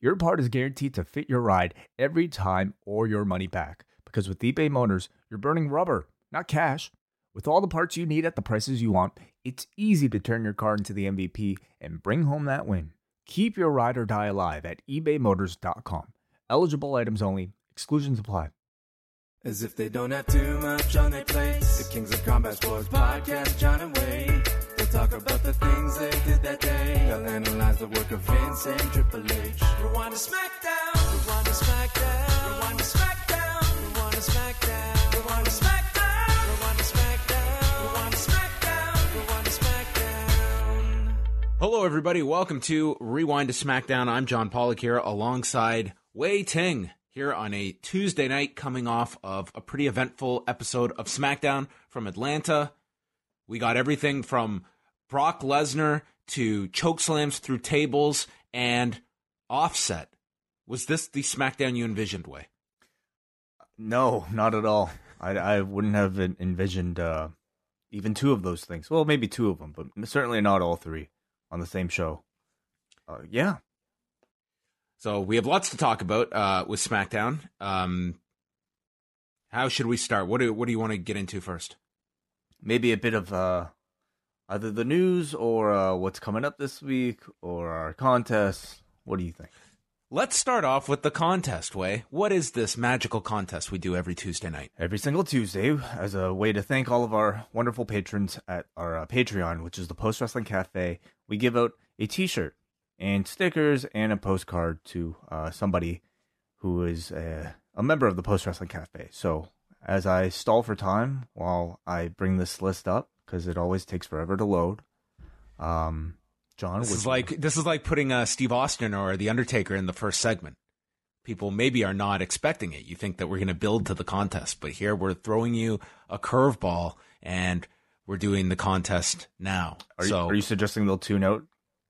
your part is guaranteed to fit your ride every time or your money back. Because with eBay Motors, you're burning rubber, not cash. With all the parts you need at the prices you want, it's easy to turn your car into the MVP and bring home that win. Keep your ride or die alive at ebaymotors.com. Eligible items only, exclusions apply. As if they don't have too much on their plate. The Kings of Combat Sports podcast, John and Wade. They'll talk about the things they did that day. They'll analyze the work of Vince and Triple H. Rewind to SmackDown. Rewind to SmackDown. Rewind to SmackDown. Rewind to SmackDown. Rewind to SmackDown. Rewind to SmackDown. Rewind to SmackDown. Rewind to SmackDown. Hello, everybody. Welcome to Rewind to SmackDown. I'm John Pollock here alongside Wai Ting here on a Tuesday night coming off of a pretty eventful episode of SmackDown from Atlanta. We got everything from Brock Lesnar to choke slams through tables and offset. Was this the SmackDown you envisioned, Wai? No, not at all. I, I wouldn't have envisioned uh, even two of those things. Well, maybe two of them, but certainly not all three on the same show. Uh, yeah, So we have lots to talk about uh, with SmackDown. Um, how should we start? What do What do you want to get into first? maybe a bit of uh, either the news or uh, what's coming up this week or our contest. What do you think? Let's start off with the contest. Wai, what is this magical contest we do every Tuesday night? Every single Tuesday, as a way to thank all of our wonderful patrons at our uh, Patreon, which is the Post Wrestling Cafe, we give out a T-shirt and stickers and a postcard to uh, somebody who is a, a member of the Post Wrestling Cafe. So, as I stall for time while I bring this list up, because it always takes forever to load, um, John, This is you- like this is like putting uh, Steve Austin or the Undertaker in the first segment. People maybe are not expecting it. You think that we're going to build to the contest, but here we're throwing you a curveball, and we're doing the contest now. are, you, so are you suggesting they'll tune out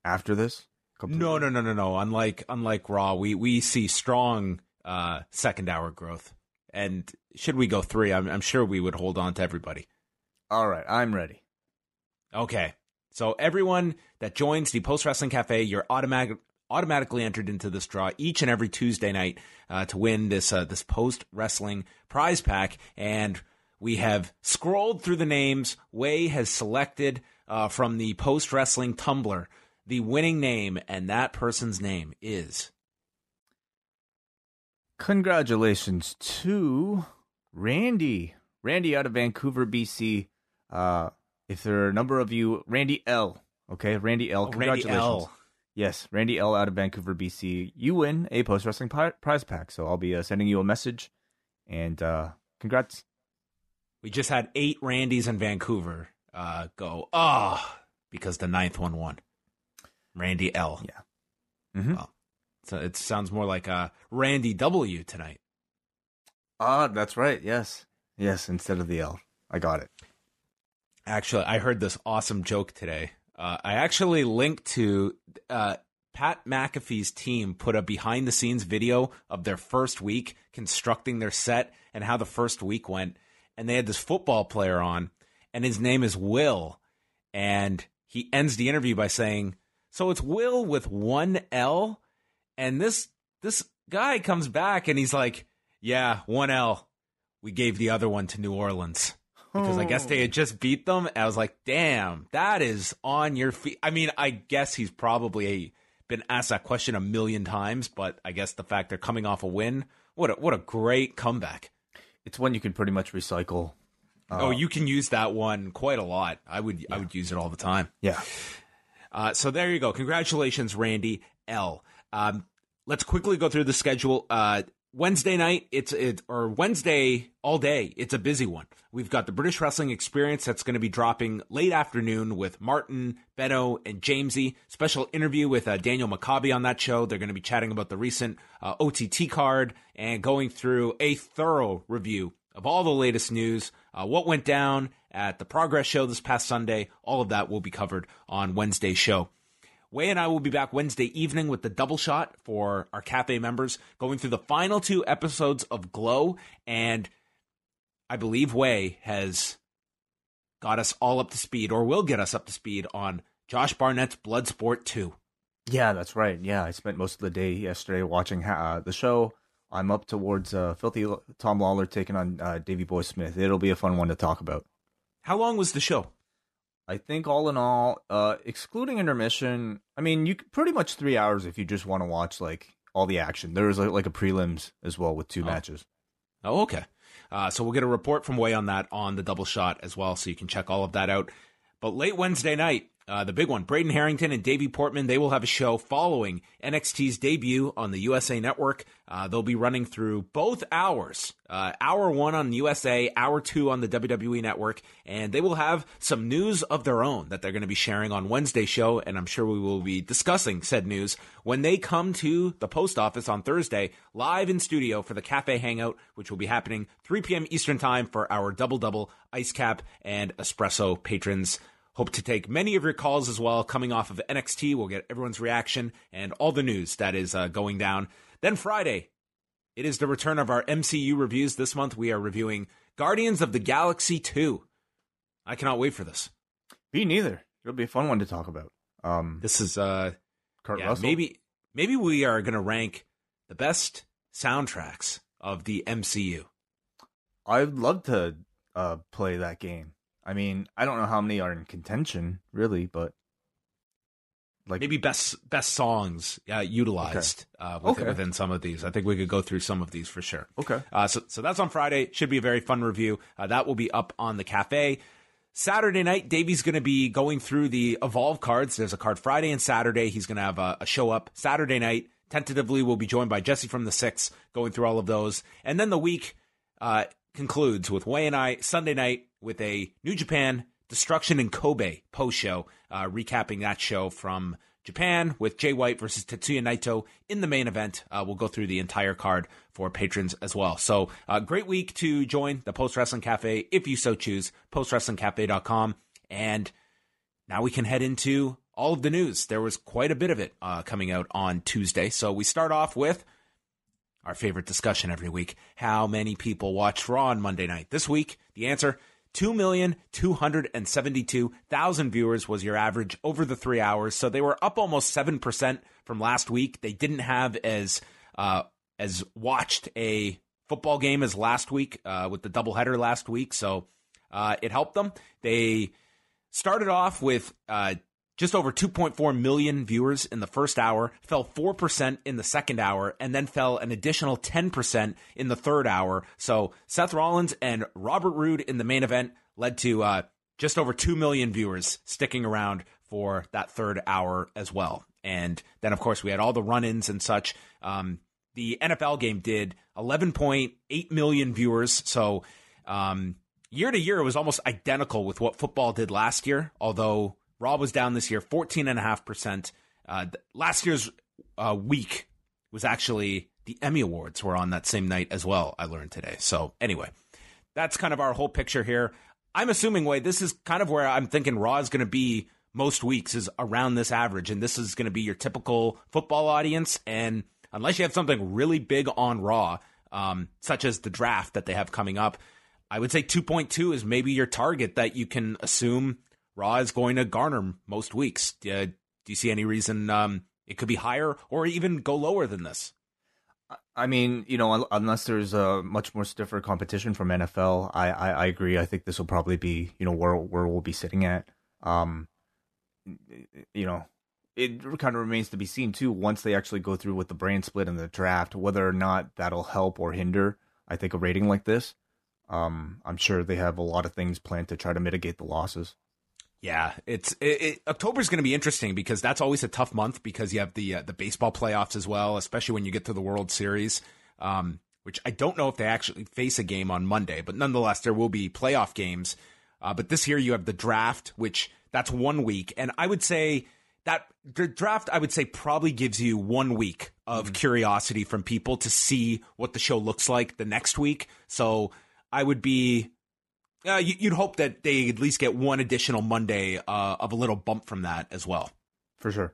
after this? no, no, no, no, no. Unlike unlike Raw, we we see strong uh, second hour growth, and should we go three, I'm, I'm sure we would hold on to everybody. All right, I'm ready. Okay. So everyone that joins the Post Wrestling Cafe, you're automatic automatically entered into this draw each and every Tuesday night uh, to win this uh, this post wrestling prize pack. And we have scrolled through the names. Wai has selected uh, from the post wrestling Tumblr the winning name, and that person's name is Congratulations to Randy. Randy out of Vancouver, BC. Uh, if there are a number of you, Randy L. Okay, Randy L. Oh, Randy Congratulations. L. Yes, Randy L. out of Vancouver, BC. You win a post wrestling pi- prize pack. So I'll be uh, sending you a message. And uh, congrats. We just had eight Randys in Vancouver uh, go, ah, because the ninth one won. Randy L. Yeah. Mhm. Well, so it sounds more like uh, Randy W tonight. Ah, that's right. Yes. Yes, instead of the L. I got it. Actually, I heard this awesome joke today. Uh, I actually linked to uh, Pat McAfee's team put a behind the scenes video of their first week constructing their set and how the first week went. And they had this football player on, and his name is Will. And he ends the interview by saying, So it's Will with one L? And this this guy comes back and he's like, Yeah, one L. We gave the other one to New Orleans because I guess they had just beat them. I was like, damn, that is on your feet. I mean, I guess he's probably been asked that question a million times, but I guess the fact they're coming off a win, what a, what a great comeback. It's one you can pretty much recycle. oh, you can use that one quite a lot. I would I would use it all the time. Yeah. Uh, so there you go. Congratulations, Randy L. Um, let's quickly go through the schedule. Uh, Wednesday night, it's it or Wednesday all day. It's a busy one. We've got the British Wrestling Experience that's going to be dropping late afternoon with Martin, Benno, and Jamesy. Special interview with uh, Daniel Makabe on that show. They're going to be chatting about the recent uh, OTT card and going through a thorough review of all the latest news, uh, what went down at the Progress show this past Sunday. All of that will be covered on Wednesday's show. Wai and I will be back Wednesday evening with the double shot for our cafe members, going through the final two episodes of Glow. And I believe Wai has got us all up to speed, or will get us up to speed on Josh Barnett's Bloodsport 2. Yeah, that's right. Yeah, I spent most of the day yesterday watching uh, the show. I'm up towards uh, Filthy Tom Lawlor taking on uh, Davey Boy Smith. It'll be a fun one to talk about. How long was the show? I think all in all, uh, excluding intermission, I mean, you pretty much three hours if you just want to watch like all the action. There was like, like a prelims as well with two Oh. matches. Oh, okay. Uh, so we'll get a report from Wai on that on the double shot as well, so you can check all of that out. But late Wednesday night, uh, the big one, Braden Harrington and Davey Portman, they will have a show following NXT's debut on the USA Network. Uh, they'll be running through both hours, uh, hour one on USA, hour two on the WWE Network, and they will have some news of their own that they're going to be sharing on Wednesday's show, and I'm sure we will be discussing said news when they come to the post office on Thursday, live in studio for the Cafe Hangout, which will be happening 3 p.m. Eastern Time for our double double ice cap and espresso patrons. Hope to take many of your calls as well. Coming off of NXT, we'll get everyone's reaction and all the news that is uh, going down. Then Friday, it is the return of our MCU reviews. This month, we are reviewing Guardians of the Galaxy 2. I cannot wait for this. Me neither. It'll be a fun one to talk about. Um, This is uh, Kurt yeah, Russell. maybe maybe we are going to rank the best soundtracks of the MCU. I'd love to uh, play that game. I mean, I don't know how many are in contention, really, but like Maybe best best songs uh, utilized uh, with, Okay. within some of these. I think we could go through some of these for sure. okay. Uh, so, so that's on Friday. Should be a very fun review. Uh, that will be up on the cafe. Saturday night, Davey's going to be going through the Evolve cards. There's a card Friday and Saturday. He's going to have a, a show up Saturday night. Tentatively, we'll be joined by Jesse from the Six, going through all of those. And then the week uh, concludes with Wai and I Sunday night with a New Japan Destruction in Kobe post show, uh, recapping that show from Japan with Jay White versus Tetsuya Naito in the main event. Uh, we'll go through the entire card for patrons as well. So, uh, great week to join the Post Wrestling Cafe if you so choose, postwrestlingcafe.com. And now we can head into all of the news. There was quite a bit of it uh, coming out on Tuesday. So, we start off with our favorite discussion every week. How many people watched Raw on Monday night? This week, the answer 2,272,000 viewers was your average over the three hours. So they were up almost 7% from last week. They didn't have as, uh, as watched a football game as last week, uh, with the doubleheader last week. So, uh, it helped them. They started off with, uh, just over 2.4 million viewers in the first hour, fell 4% in the second hour, and then fell an additional 10% in the third hour. So Seth Rollins and Robert Roode in the main event led to uh, just over 2 million viewers sticking around for that third hour as well. And then, of course, we had all the run ins and such. Um, the NFL game did 11.8 million viewers. So, um, year to year, it was almost identical with what football did last year, although Raw was down this year 14.5%. Uh, last year's uh, week was actually the Emmy Awards were on that same night as well, I learned today. So, anyway, that's kind of our whole picture here. I'm assuming, Wade, this is kind of where I'm thinking Raw is going to be most weeks, is around this average. And this is going to be your typical football audience. And unless you have something really big on Raw, um, such as the draft that they have coming up, I would say 2.2 is maybe your target that you can assume Raw is going to garner most weeks. Do you, do you see any reason um, it could be higher or even go lower than this? I mean, you know, unless there's a much more stiffer competition from NFL, I, I, I agree. I think this will probably be, you know, where where we'll be sitting at. Um, you know, it kind of remains to be seen too. Once they actually go through with the brand split and the draft, whether or not that'll help or hinder, I think a rating like this. Um, I'm sure they have a lot of things planned to try to mitigate the losses. Yeah, it's it, it, October's going to be interesting because that's always a tough month because you have the uh, the baseball playoffs as well, especially when you get to the World Series. Um, which I don't know if they actually face a game on Monday, but nonetheless, there will be playoff games. Uh, but this year you have the draft, which that's one week. And I would say that the draft, I would say, probably gives you one week of mm-hmm. curiosity from people to see what the show looks like the next week. So I would be uh, you'd hope that they at least get one additional Monday uh, of a little bump from that as well. For sure.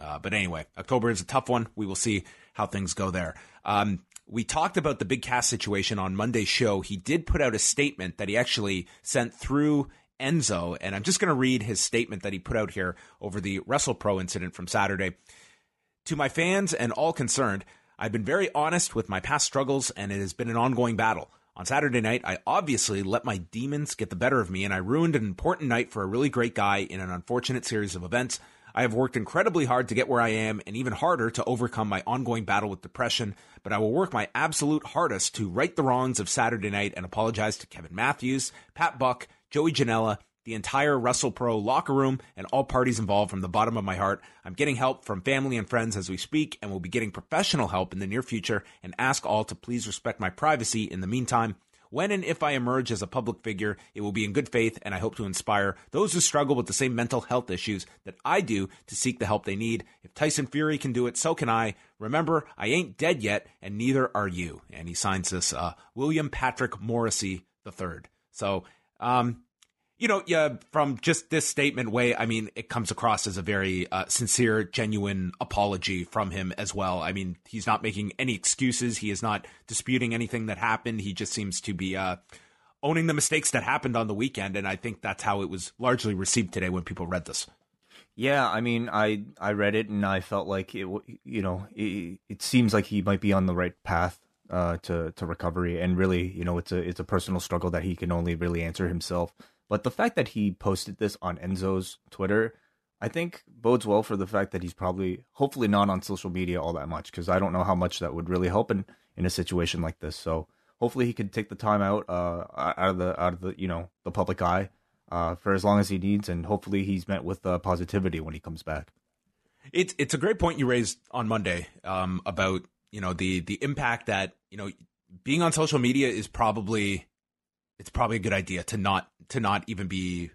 Uh, but anyway, October is a tough one. We will see how things go there. Um, we talked about the Big Cass situation on Monday's show. He did put out a statement that he actually sent through Enzo, and I'm just going to read his statement that he put out here over the WrestlePro incident from Saturday. To my fans and all concerned, I've been very honest with my past struggles, and it has been an ongoing battle. On Saturday night, I obviously let my demons get the better of me, and I ruined an important night for a really great guy in an unfortunate series of events. I have worked incredibly hard to get where I am, and even harder to overcome my ongoing battle with depression, but I will work my absolute hardest to right the wrongs of Saturday night and apologize to Kevin Matthews, Pat Buck, Joey Janela, the entire WrestlePro locker room, and all parties involved from the bottom of my heart. I'm getting help from family and friends as we speak, and will be getting professional help in the near future, and ask all to please respect my privacy in the meantime. When and if I emerge as a public figure, it will be in good faith, and I hope to inspire those who struggle with the same mental health issues that I do to seek the help they need. If Tyson Fury can do it, so can I. Remember, I ain't dead yet, and neither are you. And he signs this uh, William Patrick Morrissey III. So, um, you know, yeah, from just this statement Wai, I mean, it comes across as a very uh, sincere, genuine apology from him as well. I mean, he's not making any excuses. He is not disputing anything that happened. He just seems to be uh, owning the mistakes that happened on the weekend. And I think that's how it was largely received today when people read this. Yeah, I mean, I I read it and I felt like it. You know, it, it seems like he might be on the right path uh, to to recovery, and really, you know, it's a it's a personal struggle that he can only really answer himself. But the fact that he posted this on Enzo's Twitter, I think bodes well for the fact that he's probably, hopefully, not on social media all that much because I don't know how much that would really help in in a situation like this. So hopefully, he could take the time out uh, out of the out of the you know the public eye uh, for as long as he needs, and hopefully, he's met with uh, positivity when he comes back. It's it's a great point you raised on Monday um, about you know the the impact that you know being on social media is probably it's probably a good idea to not to not even be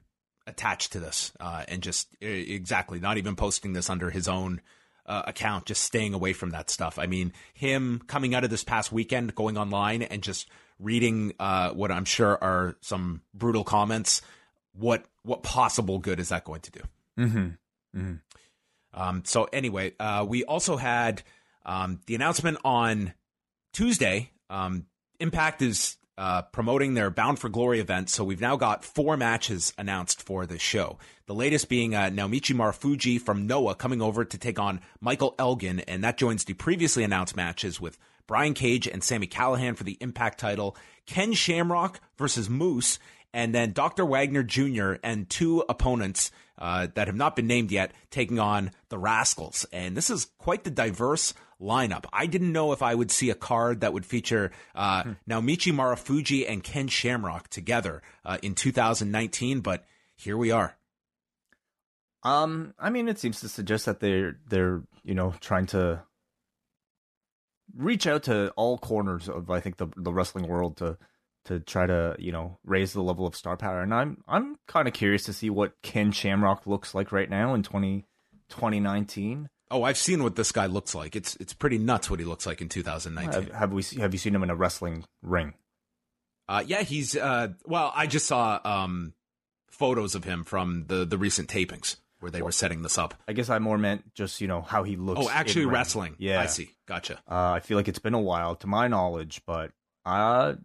attached to this uh, and just exactly not even posting this under his own uh, account, just staying away from that stuff. I mean, him coming out of this past weekend, going online and just reading uh, what I'm sure are some brutal comments. What what possible good is that going to do? Mm-hmm. Mm-hmm. Um, so anyway, uh, we also had um, the announcement on Tuesday. Um, Impact is uh, promoting their Bound for Glory event. So we've now got four matches announced for this show. The latest being uh, Naomichi Marufuji from Noah coming over to take on Michael Elgin, and that joins the previously announced matches with Brian Cage and Sami Callihan for the Impact title, Ken Shamrock versus Moose, and then Dr. Wagner Jr. and two opponents uh, that have not been named yet taking on the Rascalz. And this is quite the diverse lineup. I didn't know if I would see a card that would feature uh, hmm. Naomichi Marufuji and Ken Shamrock together uh, in 2019, but here we are. Um, I mean, it seems to suggest that they're they're you know trying to reach out to all corners of I think the the wrestling world to to try to you know raise the level of star power. And I'm I'm kind of curious to see what Ken Shamrock looks like right now in 20, 2019. Oh, I've seen what this guy looks like. It's it's pretty nuts what he looks like in 2019. Have, have we have you seen him in a wrestling ring? Uh, yeah, he's uh, well. I just saw um, photos of him from the the recent tapings where they well, were setting this up. I guess I more meant just you know how he looks. Oh, actually wrestling. Yeah, I see. Gotcha. Uh, I feel like it's been a while, to my knowledge, but uh,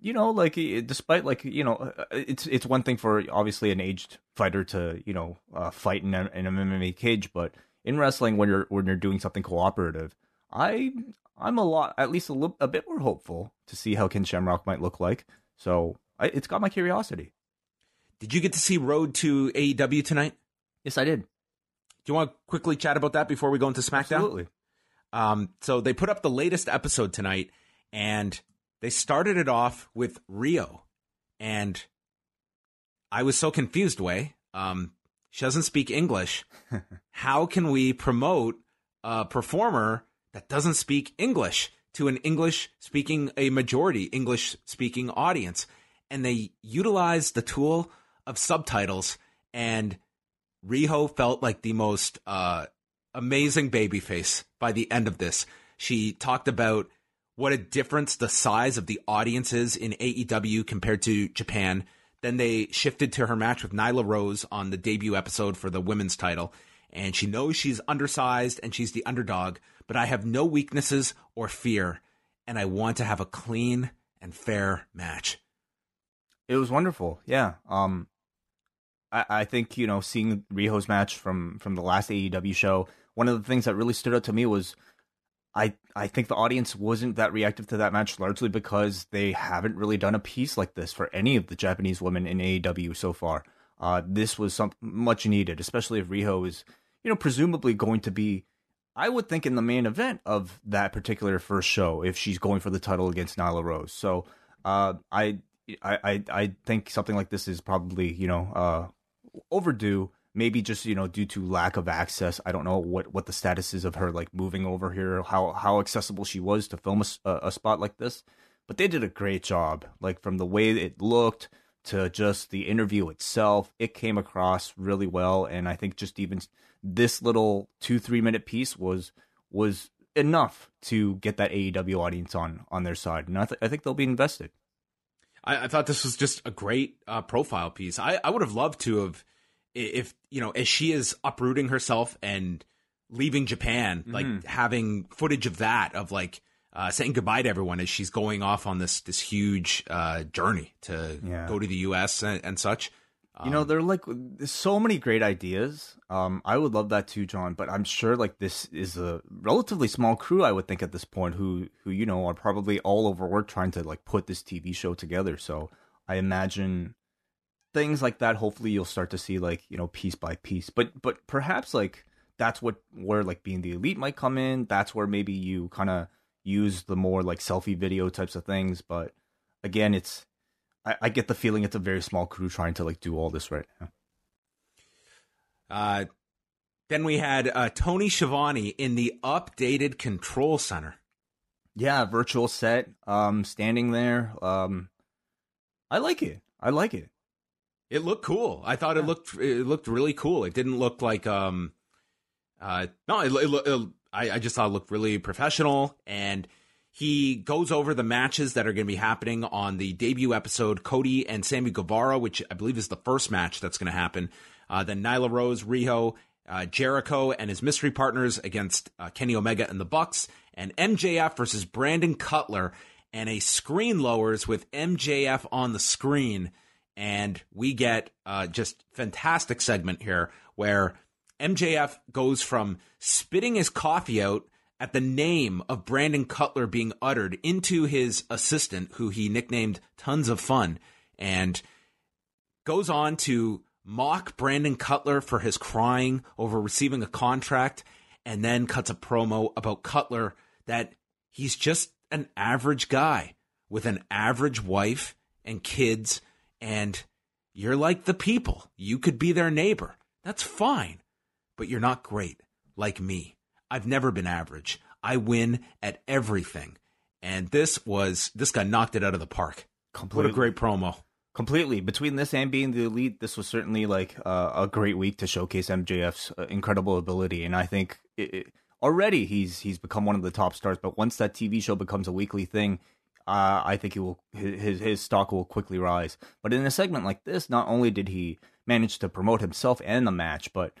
you know, like despite like you know, uh, it's it's one thing for obviously an aged fighter to you know uh, fight in, a, in an MMA cage, but in wrestling when you're when you're doing something cooperative, I I'm a lot at least a little a bit more hopeful to see how Ken Shamrock might look like. So I, it's got my curiosity. Did you get to see Road to AEW tonight? Yes, I did. Do you want to quickly chat about that before we go into SmackDown? Absolutely. Um, so they put up the latest episode tonight, and they started it off with Riho, and I was so confused. Wai, um, she doesn't speak English. How can we promote a performer that doesn't speak English? to an English speaking, a majority English speaking audience. And they utilized the tool of subtitles and Riho felt like the most uh, amazing babyface by the end of this. She talked about what a difference the size of the audience is in AEW compared to Japan. Then they shifted to her match with Nyla Rose on the debut episode for the women's title. And she knows she's undersized and she's the underdog, but I have no weaknesses or fear. And I want to have a clean and fair match. It was wonderful. Yeah. Um, I, I think, you know, seeing Riho's match from, from the last AEW show, one of the things that really stood out to me was I I think the audience wasn't that reactive to that match largely because they haven't really done a piece like this for any of the Japanese women in AEW so far. Uh, this was some much needed, especially if Riho is, you know, presumably going to be, I would think, in the main event of that particular first show if she's going for the title against Nyla Rose. So, uh, I, I, I think something like this is probably, you know, uh, overdue maybe just you know due to lack of access i don't know what what the status is of her like moving over here how how accessible she was to film a, a spot like this. But they did a great job. Like from the way it looked to just the interview itself it came across really well. And i think just even this little two three minute piece was was enough to get that aew audience on on their side. And i, th- I think they'll be invested. I, I thought this was just a great uh, profile piece. I i would have loved to have if you know as she is uprooting herself and leaving Japan, mm-hmm. like having footage of that of like uh, saying goodbye to everyone as she's going off on this this huge uh, journey to yeah. go to the U.S. and, and such. Um, you know, um, there are like so many great ideas. Um, I would love that too, John. But I'm sure like this is a relatively small crew. I would think at this point, who who you know are probably all overworked trying to like put this TV show together. So I imagine things like that hopefully you'll start to see like you know piece by piece but but perhaps like that's what where like being the elite might come in that's where maybe you kind of use the more like selfie video types of things but again it's I, I, get the feeling it's a very small crew trying to like do all this right now uh then we had uh, Tony Schiavone in the updated control center. Yeah, virtual set. Um, standing there. Um, I like it. I like it. It looked cool. I thought yeah. it looked it looked really cool. It didn't look like um, uh, no, it, it, it, I I just thought it looked really professional. And he goes over the matches that are going to be happening on the debut episode. Cody and Sammy Guevara, which I believe is the first match that's going to happen. Uh, then Nyla Rose, Riho, uh, Jericho, and his mystery partners against uh, Kenny Omega and the Bucks, and MJF versus Brandon Cutler, and a screen lowers with MJF on the screen and we get uh, just fantastic segment here where MJF goes from spitting his coffee out at the name of Brandon Cutler being uttered into his assistant, who he nicknamed Tons of Fun, and goes on to mock Brandon Cutler for his crying over receiving a contract, and then cuts a promo about Cutler that he's just an average guy with an average wife and kids and you're like the people. You could be their neighbor. That's fine. But you're not great, like me. I've never been average. I win at everything. And this was, this guy knocked it out of the park. Completely. What a great promo. Completely. Between this and being the elite, this was certainly like uh, a great week to showcase MJF's uh, incredible ability. And I think it, it, already he's he's become one of the top stars. But once that TV show becomes a weekly thing, uh, I think he will his his stock will quickly rise. But in a segment like this, not only did he manage to promote himself and the match, but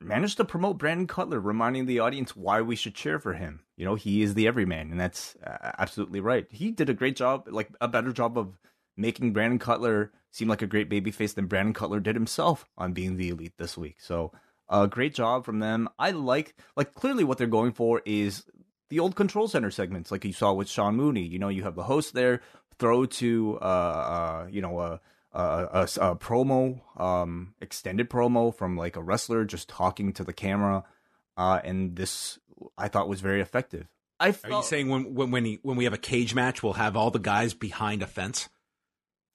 managed to promote Brandon Cutler, reminding the audience why we should cheer for him. You know, he is the everyman, and that's uh, absolutely right. He did a great job, like a better job of making Brandon Cutler seem like a great babyface than Brandon Cutler did himself on being the elite this week. So, a uh, great job from them. I like, like, clearly what they're going for is the old control center segments, like you saw with Sean Mooney. You know, you have the host there, throw to uh, uh you know a a, a, a promo, um, extended promo from like a wrestler just talking to the camera, uh, and this I thought was very effective. I felt, Are you saying when when when, he, when we have a cage match, we'll have all the guys behind a fence?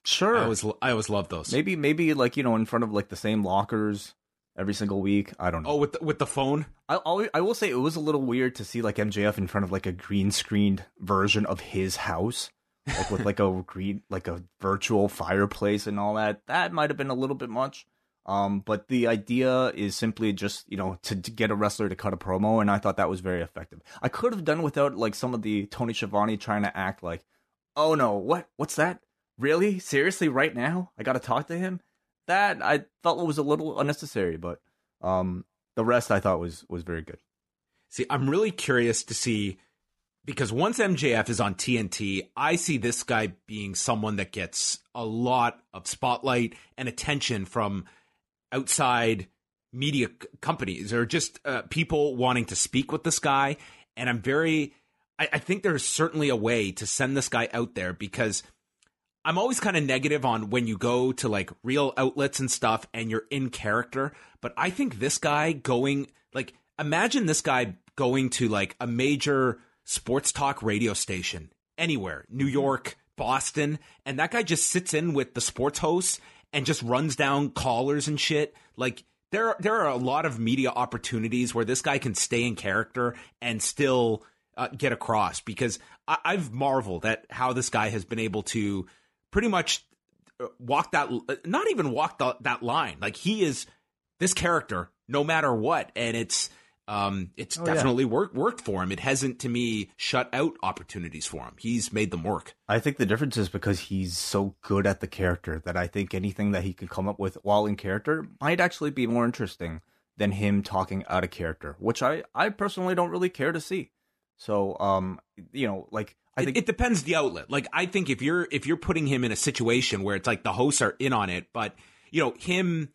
Sure. I always I always love those. Maybe maybe like you know in front of like the same lockers every single week. I don't know. Oh, with the, with the phone. I I'll, I will say it was a little weird to see like MJF in front of like a green screened version of his house, like with like a green like a virtual fireplace and all that. That might have been a little bit much. Um, but the idea is simply just you know to, to get a wrestler to cut a promo, and I thought that was very effective. I could have done without like some of the Tony Schiavone trying to act like, oh no, what what's that? Really? Seriously? Right now? I got to talk to him? That I felt was a little unnecessary, but um, the rest I thought was was very good. See, I'm really curious to see because once MJF is on TNT, I see this guy being someone that gets a lot of spotlight and attention from outside media companies or just uh, people wanting to speak with this guy. And I'm very, I, I think there's certainly a way to send this guy out there because I'm always kind of negative on when you go to like real outlets and stuff and you're in character. But I think this guy going, like, imagine this guy going to like a major sports talk radio station anywhere, New York, Boston, and that guy just sits in with the sports hosts and just runs down callers and shit. Like, there, there are a lot of media opportunities where this guy can stay in character and still uh, get across because I, I've marveled at how this guy has been able to pretty much uh, walk that not even walk the, that line. Like he is this character no matter what. And it's um it's Oh, yeah. definitely worked worked for him. It hasn't to me shut out opportunities for him. He's made them work. I think the difference is because he's so good at the character that I think anything that he could come up with while in character might actually be more interesting than him talking out of character, which I I personally don't really care to see. So um you know like I it, think it depends the outlet like i think if you're if you're putting him in a situation where it's like the hosts are in on it but you know him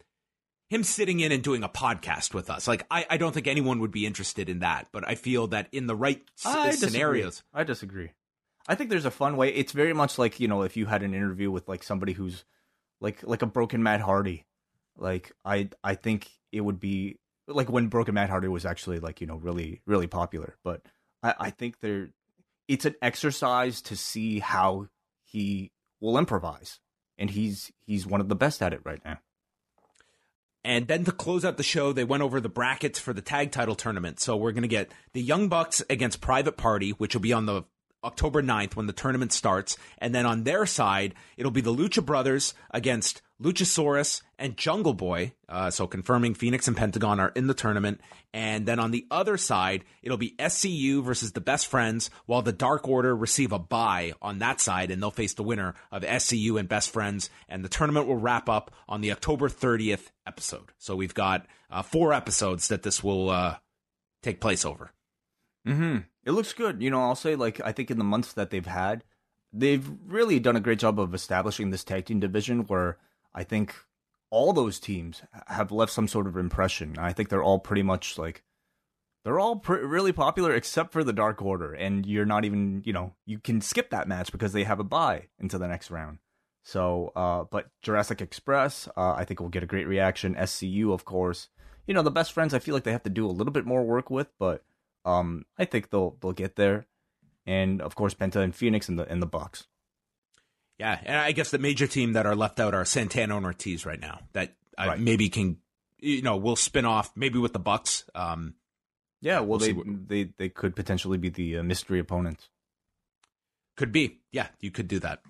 him sitting in and doing a podcast with us like i, I don't think anyone would be interested in that but i feel that in the right I disagree. scenarios I disagree. I think there's a fun way. It's very much like you know if you had an interview with like somebody who's like like a broken Matt Hardy. Like I I think it would be like when broken Matt Hardy was actually like you know really really popular. But I I think there it's an exercise to see how he will improvise, and he's he's one of the best at it right now. And then to close out the show, they went over the brackets for the tag title tournament. So we're going to get the Young Bucks against Private Party, which will be on the October 9th when the tournament starts. And then on their side, it'll be the Lucha Brothers against Luchasaurus and Jungle Boy. Uh, so confirming Fenix and Pentagon are in the tournament. And then on the other side, it'll be SCU versus the Best Friends, while the Dark Order receive a bye on that side, and they'll face the winner of SCU and Best Friends. And the tournament will wrap up on the October 30th episode. So we've got uh, four episodes that this will uh, take place over. Mm-hmm. It looks good. You know, I'll say like I think in the months that they've had, they've really done a great job of establishing this tag team division where I think all those teams have left some sort of impression. I think they're all pretty much like they're all pr- really popular except for the Dark Order, and you're not even you know you can skip that match because they have a bye into the next round. So, uh, but Jurassic Express, uh, I think will get a great reaction. SCU, of course, you know the best friends. I feel like they have to do a little bit more work with, but um, I think they'll they'll get there, and of course Penta and Fenix and the and the Bucks. Yeah, and I guess the major team that are left out are Santana and Ortiz right now. That uh, Right. maybe can, you know, will spin off maybe with the Bucks. Um, Yeah, well, We'll they what- they they could potentially be the uh, mystery opponents. Could be. Yeah, you could do that.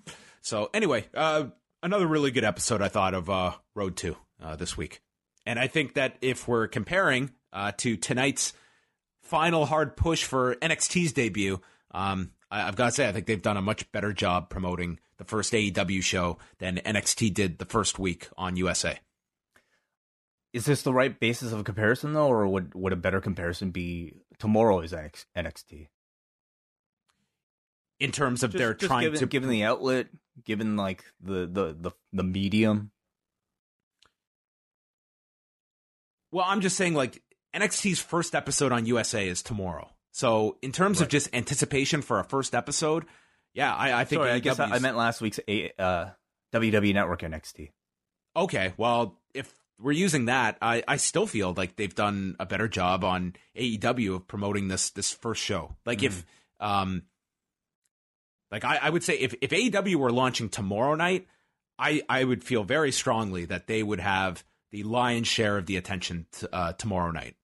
So anyway, uh, another really good episode I thought of uh, Road Two uh, this week, and I think that if we're comparing uh, to tonight's final hard push for NXT's debut, um, I, I've got to say I think they've done a much better job promoting the first AEW show than NXT did the first week on USA. Is this the right basis of comparison though, or would would a better comparison be tomorrow is NX- NXT? In terms of Just- their just trying given, to given the outlet, given like the the the, the medium. Well, I'm just saying, like NXT's first episode on USA is tomorrow. So, in terms of just anticipation for a first episode, yeah, I, I think. Sorry, I guess I, meant last week's a, uh, WWE Network NXT. Okay, well, if we're using that, I, I still feel like they've done a better job on AEW of promoting this this first show. Like if um like I, I would say if, if AEW were launching tomorrow night, I, I would feel very strongly that they would have the lion's share of the attention t- uh, tomorrow night.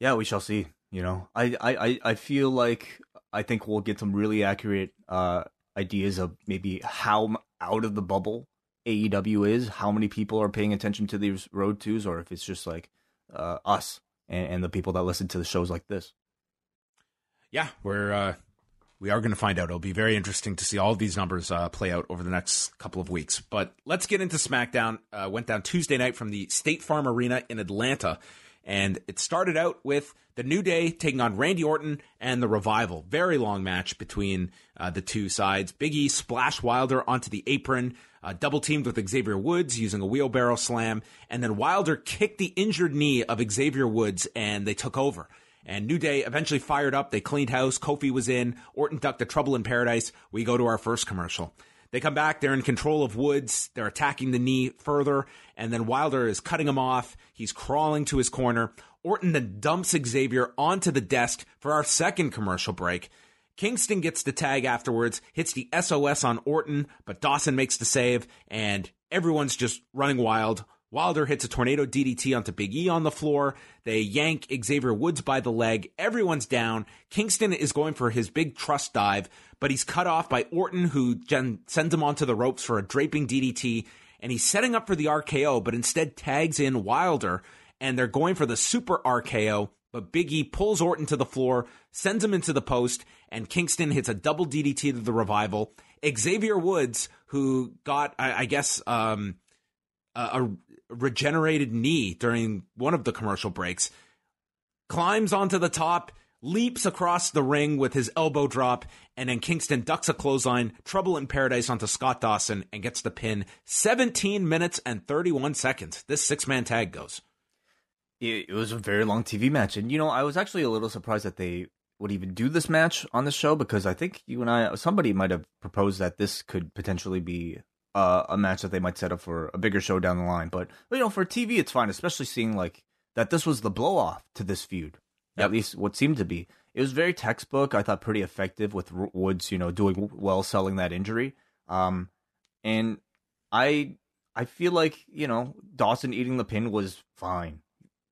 Yeah, we shall see. You know, I, I, I feel like I think we'll get some really accurate uh, ideas of maybe how out of the bubble AEW is, how many people are paying attention to these road twos, or if it's just like uh, us and, and, the people that listen to the shows like this. Yeah, we're uh, we are going to find out. It'll be very interesting to see all these numbers uh, play out over the next couple of weeks. But let's get into SmackDown. Uh, went down Tuesday night from the State Farm Arena in Atlanta. And it started out with the New Day taking on Randy Orton and the Revival. Very long match between uh, the two sides. Big E splashed Wilder onto the apron, uh, double teamed with Xavier Woods using a wheelbarrow slam, and then Wilder kicked the injured knee of Xavier Woods and they took over. And New Day eventually fired up. They cleaned house. Kofi was in. Orton ducked the trouble in paradise. We go to our first commercial. They come back. They're in control of Woods. They're attacking the knee further. And then Wilder is cutting him off. He's crawling to his corner. Orton then dumps Xavier onto the desk for our second commercial break. Kingston gets the tag afterwards, hits the SOS on Orton, but Dawson makes the save, and everyone's just running wild. Wilder hits a tornado DDT onto Big E on the floor. They yank Xavier Woods by the leg. Everyone's down. Kingston is going for his big trust dive, but he's cut off by Orton, who sends him onto the ropes for a draping DDT. And he's setting up for the RKO, but instead tags in Wilder, and they're going for the super RKO. But Big E pulls Orton to the floor, sends him into the post, and Kingston hits a double DDT to the revival. Xavier Woods, who got, I, I guess, um, a, regenerated knee during one of the commercial breaks, climbs onto the top, leaps across the ring with his elbow drop, and then Kingston ducks a clothesline, trouble in paradise onto Scott Dawson, and gets the pin. 17 minutes and 31 seconds. This six man tag goes. It was a very long TV match. And, you know, I was actually a little surprised that they would even do this match on the show because I think you and I, somebody might have proposed that this could potentially be uh, a match that they might set up for a bigger show down the line. But you know, for TV, it's fine, especially seeing like that this was the blow off to this feud. Yep. At least what seemed to be. It was very textbook. I thought pretty effective with Woods, you know, doing well selling that injury. Um, and I I feel like you know Dawson eating the pin was fine.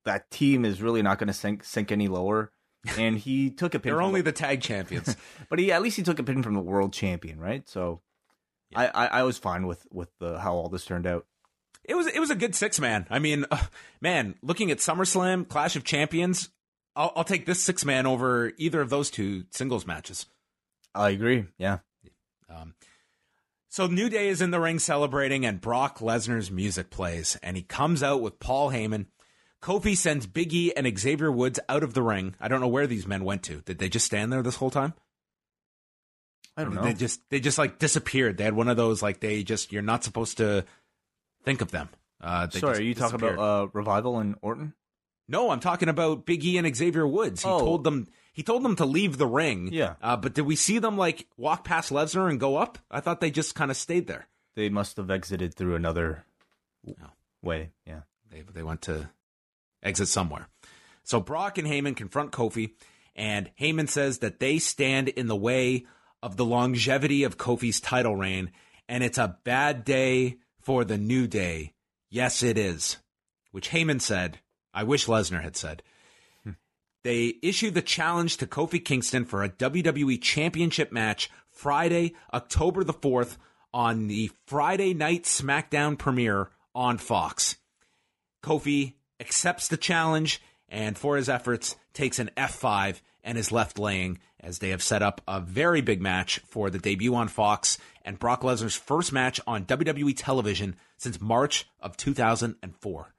That team is really not going to sink sink any lower. And he took a pin. They're only the, the tag champions, but he at least he took a pin from the world champion, right? So yeah. I, I, I was fine with with the how all this turned out. It was it was a good six man. I mean, uh, man, looking at SummerSlam, Clash of Champions, I'll, I'll take this six man over either of those two singles matches. I agree. Yeah. Um, so New Day is in the ring celebrating, and Brock Lesnar's music plays, and he comes out with Paul Heyman. Kofi sends Big E and Xavier Woods out of the ring. I don't know where these men went to. Did they just stand there this whole time? I don't know. They just they just like disappeared. They had one of those like they just you're not supposed to think of them. Uh, Sorry, are you talking about uh, Revival and Orton? No, I'm talking about Big E and Xavier Woods. He oh. told them he told them to leave the ring. Yeah. Uh, but did we see them like walk past Lesnar and go up? I thought they just kind of stayed there. They must have exited through another no. way. Yeah. They they went to exit somewhere. So Brock and Heyman confront Kofi, and Heyman says that they stand in the way of the longevity of Kofi's title reign, and it's a bad day for the New Day. Yes, it is. Which Heyman said. I wish Lesnar had said. Hmm. They issued the challenge to Kofi Kingston for a WWE Championship match Friday, October the 4th, on the Friday night SmackDown premiere on Fox. Kofi accepts the challenge and, for his efforts, takes an F5 and is left laying as they have set up a very big match for the debut on Fox and Brock Lesnar's first match on WWE television since March of 2004.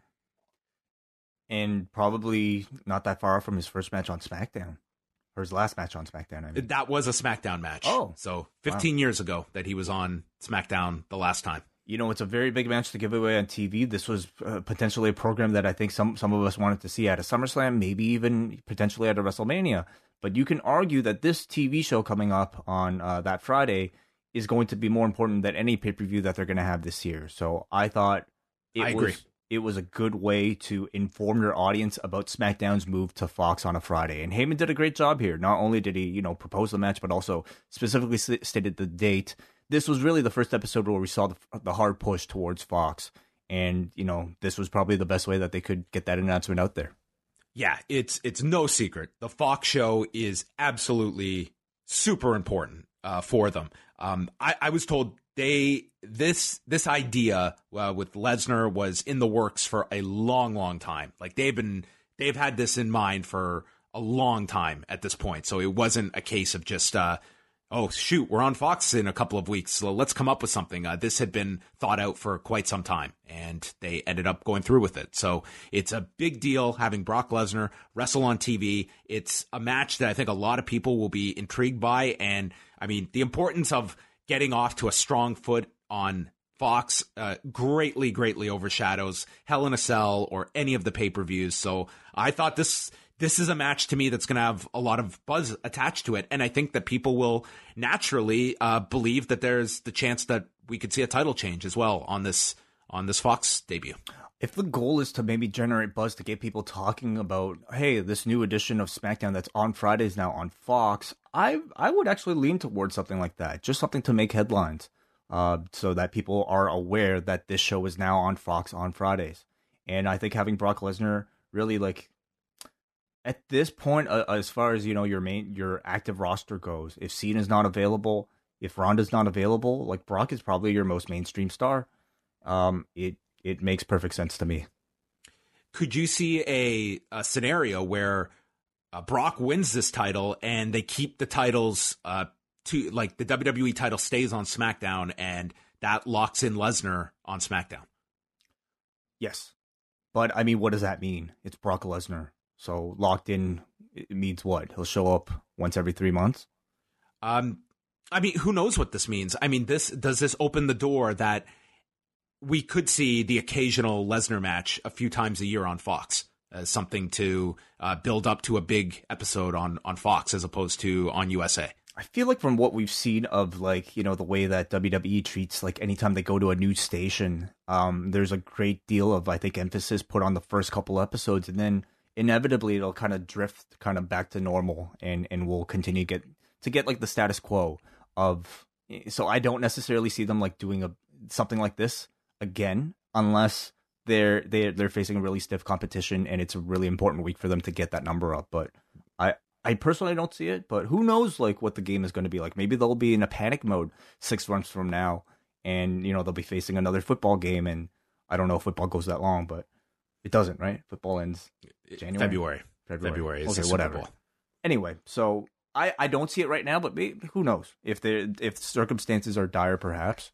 And probably not that far from his first match on SmackDown. Or his last match on SmackDown. I mean. That was a SmackDown match. Oh. So 15 wow. years ago that he was on SmackDown the last time you know, it's a very big match to give away on TV. This was uh, potentially a program that I think some some of us wanted to see at a SummerSlam, maybe even potentially at a WrestleMania. But you can argue that this TV show coming up on uh, that Friday is going to be more important than any pay per view that they're going to have this year. So I thought it I was agree. it was a good way to inform your audience about SmackDown's move to Fox on a Friday. And Heyman did a great job here. Not only did he you know propose the match, but also specifically stated the date this was really the first episode where we saw the, the hard push towards Fox. and you know this was probably the best way that they could get that announcement out there. Yeah, it's it's no secret. The Fox show is absolutely super important uh, for them. Um, I, I was told they this this idea uh, with Lesnar was in the works for a long, long time. Like they've been they've had this in mind for a long time at this point. So it wasn't a case of just uh, oh shoot, we're on Fox in a couple of weeks, so let's come up with something. Uh, this had been thought out for quite some time, and they ended up going through with it. So it's a big deal having Brock Lesnar wrestle on TV. It's a match that I think a lot of people will be intrigued by, and I mean the importance of getting off to a strong foot on Fox uh, greatly, greatly overshadows Hell in a Cell or any of the pay per views. So I thought this this is a match to me that's going to have a lot of buzz attached to it. And I think that people will naturally uh, believe that there's the chance that we could see a title change as well on this on this Fox debut. If the goal is to maybe generate buzz to get people talking about, hey, this new edition of SmackDown that's on Fridays now on Fox, I I would actually lean towards something like that. Just something to make headlines, uh, so that people are aware that this show is now on Fox on Fridays. And I think having Brock Lesnar really like at this point, uh, as far as you know, your main your active roster goes, if Cena's not available, if Ronda's not available, like Brock is probably your most mainstream star. Um, it it makes perfect sense to me. Could you see a, a scenario where uh, Brock wins this title and they keep the titles uh, to like the WWE title stays on SmackDown and that locks in Lesnar on SmackDown? Yes, but I mean, what does that mean? It's Brock Lesnar. So locked in means what? He'll show up once every three months. Um, I mean, who knows what this means? I mean, this does this open the door that we could see the occasional Lesnar match a few times a year on Fox as something to uh, build up to a big episode on on Fox as opposed to on USA. I feel like from what we've seen of like you know the way that WWE treats like anytime they go to a new station, um, there's a great deal of I think emphasis put on the first couple episodes, and then inevitably it'll kind of drift kind of back to normal and and we'll continue get to get like the status quo of so I don't necessarily see them like doing a something like this again unless they're they're they're facing a really stiff competition and it's a really important week for them to get that number up but I I personally don't see it but who knows like what the game is going to be like. Maybe they'll be in a panic mode 6 months from now and you know they'll be facing another football game and I don't know if football goes that long but it doesn't, right? Football ends January. February. February. February is okay, whatever. Bowl. Anyway, so I, I don't see it right now, but maybe, who knows if there if circumstances are dire, perhaps.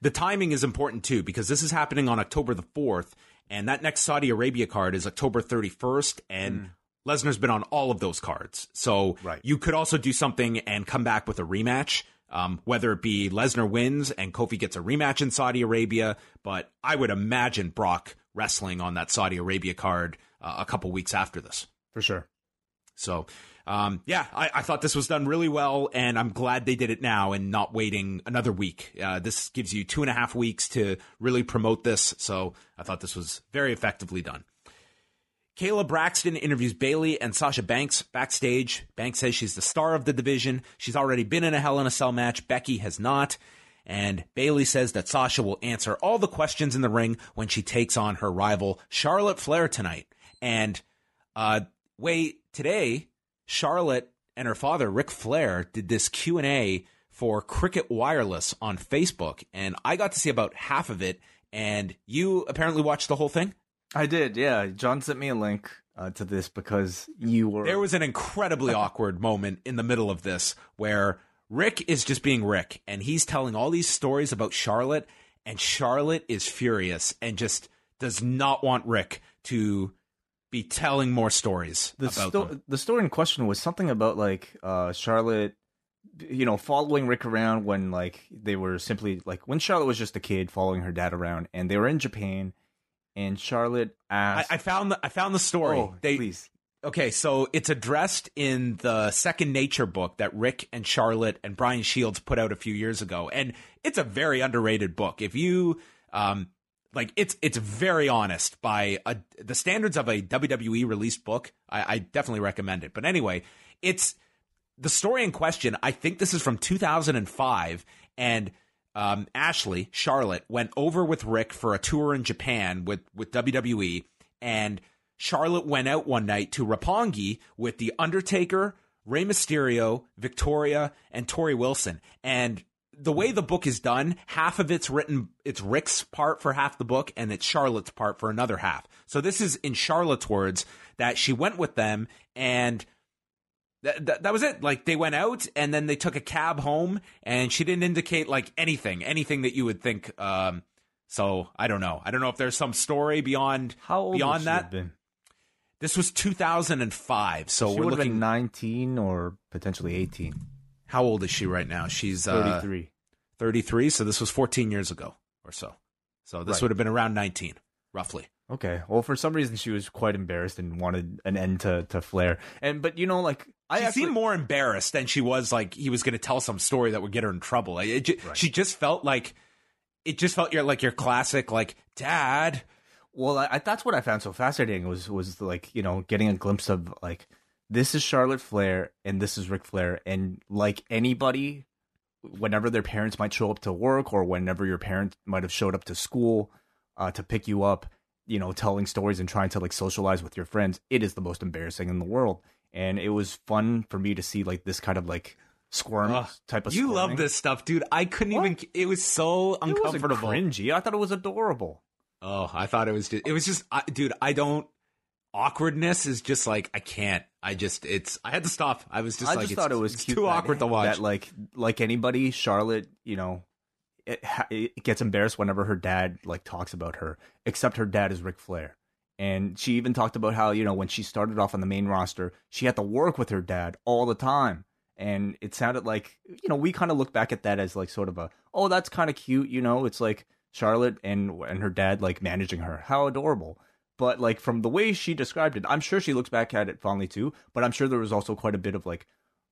The timing is important too because this is happening on October the fourth, and that next Saudi Arabia card is October thirty first, and. Mm. Lesnar's been on all of those cards. So right. you could also do something and come back with a rematch, um, whether it be Lesnar wins and Kofi gets a rematch in Saudi Arabia. But I would imagine Brock wrestling on that Saudi Arabia card uh, a couple weeks after this. For sure. So, um, yeah, I, I, thought this was done really well, and I'm glad they did it now and not waiting another week. Uh, this gives you two and a half weeks to really promote this. So, I thought this was very effectively done. Kayla Braxton interviews Bayley and Sasha Banks backstage. Banks says she's the star of the division. She's already been in a Hell in a Cell match. Becky has not. And Bayley says that Sasha will answer all the questions in the ring when she takes on her rival Charlotte Flair tonight. And uh, wait, today Charlotte and her father Ric Flair did this Q and A for Cricket Wireless on Facebook, and I got to see about half of it. And you apparently watched the whole thing. I did, yeah. John sent me a link uh, to this because you were. There was an incredibly awkward moment in the middle of this where Ric is just being Ric, and he's telling all these stories about Charlotte, and Charlotte is furious and just does not want Ric to be telling more stories the about sto-. The story in question was something about like uh, Charlotte, you know, following Ric around when like they were simply like when Charlotte was just a kid following her dad around, and they were in Japan, and Charlotte asked. I, I found the I found the story. Oh, they, please. Okay, so it's addressed in the Second Nature book that Ric and Charlotte and Brian Shields put out a few years ago, and it's a very underrated book. If you um, like, it's it's very honest by a, the standards of a WWE released book. I, I definitely recommend it. But anyway, it's the story in question. I think this is from 2005, and um, Ashley Charlotte went over with Ric for a tour in Japan with with WWE, and Charlotte went out one night to Roppongi with the Undertaker, Rey Mysterio, Victoria, and Torrie Wilson, and the way the book is done, half of it's written, it's Ric's part for half the book, and it's Charlotte's part for another half. So this is in Charlotte's words that she went with them and that, that, that was it. Like they went out and then they took a cab home, and she didn't indicate like anything, anything that you would think. Um, so I don't know. I don't know if there's some story beyond How old beyond that. been? This was 2005, so she we're looking. been 19 or potentially 18. how old is she right now? She's uh, 33. 33. So this was 14 years ago or so. So this Right. would have been around 19, roughly. Okay. Well, for some reason, she was quite embarrassed and wanted an end to, to Flair. And but you know, like I she actually, seemed more embarrassed than she was like he was going to tell some story that would get her in trouble. Like, it Right. She just felt like it just felt your like your classic like dad. Well, I, that's what I found so fascinating was was like you know getting a glimpse of like this is Charlotte Flair and this is Ric Flair and like anybody, whenever their parents might show up to work or whenever your parents might have showed up to school uh, to pick you up, you know, telling stories and trying to like socialize with your friends, it is the most embarrassing in the world. And it was fun for me to see like this kind of like squirm Ugh. type of. Stuff. You love this stuff, dude. I couldn't What? even. It was so It uncomfortable. cringy. I thought it was adorable. Oh, I thought it was just. It was just, I, dude. I don't. Awkwardness is just like I can't. I just. It's. I had to stop. I was just like. I like. just thought it was too awkward to watch. That like like anybody, Charlotte, you know, it, it gets embarrassed whenever her dad like talks about her. Except her dad is Ric Flair, and she even talked about how you know when she started off on the main roster, she had to work with her dad all the time, and it sounded like you know we kind of look back at that as like sort of a oh that's kind of cute, you know, it's like Charlotte and and her dad like managing her, how adorable. But like from the way she described it, I'm sure she looks back at it fondly too. But I'm sure there was also quite a bit of like,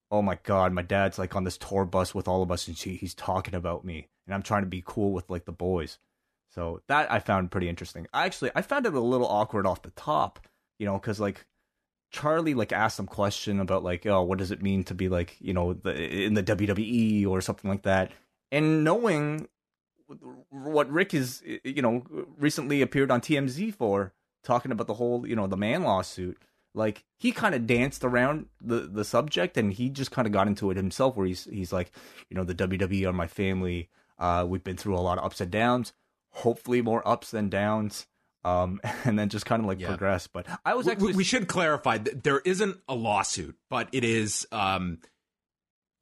oh my god, my dad's like on this tour bus with all of us, and she, he's talking about me, and I'm trying to be cool with like the boys. So that I found pretty interesting. I actually I found it a little awkward off the top, you know, because like Charlie like asked some question about like, oh, what does it mean to be like, you know, the, in the WWE or something like that, and knowing what Ric is, you know, recently appeared on TMZ for talking about the whole, you know, the man lawsuit. Like he kind of danced around the the subject, and he just kind of got into it himself, where he's he's like, you know, the WWE are my family. Uh, we've been through a lot of ups and downs. Hopefully, more ups than downs. Um, and then just kind of like Yeah. progress. But I was actually we, we should clarify that there isn't a lawsuit, but it is. Um,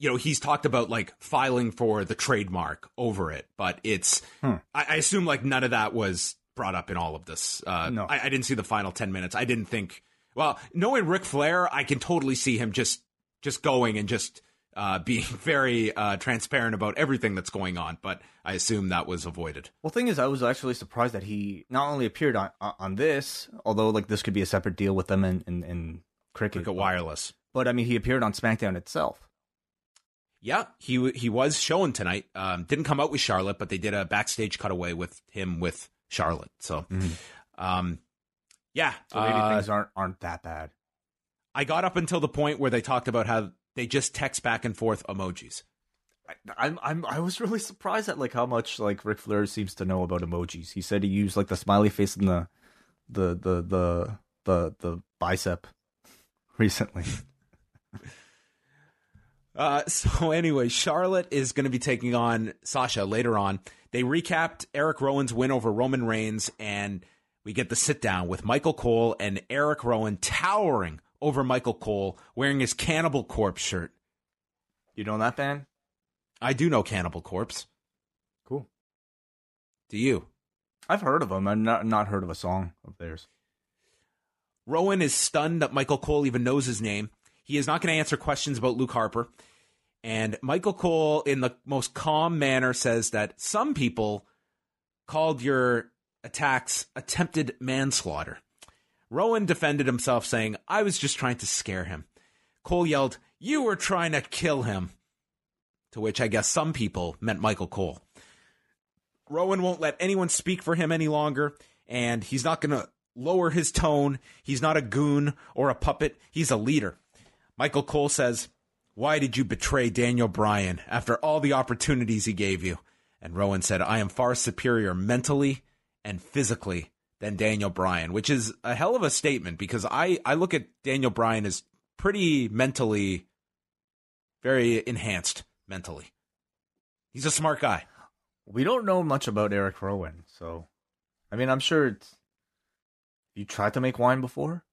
you know, he's talked about like filing for the trademark over it, but it's. Hmm. I, I assume like none of that was brought up in all of this. Uh, No. I, I didn't see the final ten minutes. I didn't think. Well, knowing Ric Flair, I can totally see him just just going and just uh, being very uh, transparent about everything that's going on. But I assume that was avoided. Well, thing is, I was actually surprised that he not only appeared on on this, although like this could be a separate deal with them in in, in cricket, Cricket Wireless. but I mean he appeared on SmackDown itself. Yeah, he he was showing tonight. Um, didn't come out with Charlotte, but they did a backstage cutaway with him with Charlotte. So, um, yeah, So maybe uh, things aren't aren't that bad. I got up until the point where they talked about how they just text back and forth emojis. I, I'm I'm I was really surprised at like how much like Ric Flair seems to know about emojis. He said he used like the smiley face and the the the the the the bicep recently. Uh, so anyway, Charlotte is going to be taking on Sasha later on. They recapped Eric Rowan's win over Roman Reigns, and we get the sit down with Michael Cole and Eric Rowan towering over Michael Cole, wearing his Cannibal Corpse shirt. You know that band? I do know Cannibal Corpse. Cool. Do you? I've heard of them. I've not not heard of a song of theirs. Rowan is stunned that Michael Cole even knows his name. He is not going to answer questions about Luke Harper. And Michael Cole, in the most calm manner, says that some people called your attacks attempted manslaughter. Rowan defended himself, saying, I was just trying to scare him. Cole yelled, You were trying to kill him. To which I guess some people meant Michael Cole. Rowan won't let anyone speak for him any longer, and he's not going to lower his tone. He's not a goon or a puppet, he's a leader. Michael Cole says, Why did you betray Daniel Bryan after all the opportunities he gave you? And Rowan said, I am far superior mentally and physically than Daniel Bryan, which is a hell of a statement because I, I look at Daniel Bryan as pretty mentally, very enhanced mentally. He's a smart guy. We don't know much about Eric Rowan, so I mean, I'm sure it's. You tried to make wine before?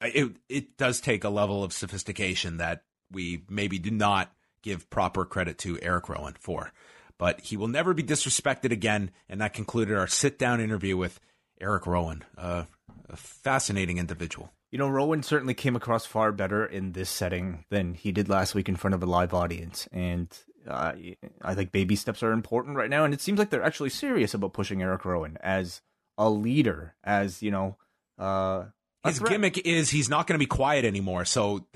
It it does take a level of sophistication that we maybe do not give proper credit to Eric Rowan for. But he will never be disrespected again. And that concluded our sit down interview with Eric Rowan, uh, a fascinating individual. You know, Rowan certainly came across far better in this setting than he did last week in front of a live audience. And uh, I think baby steps are important right now. And it seems like they're actually serious about pushing Eric Rowan as a leader, as, you know, uh, his gimmick is he's not going to be quiet anymore. So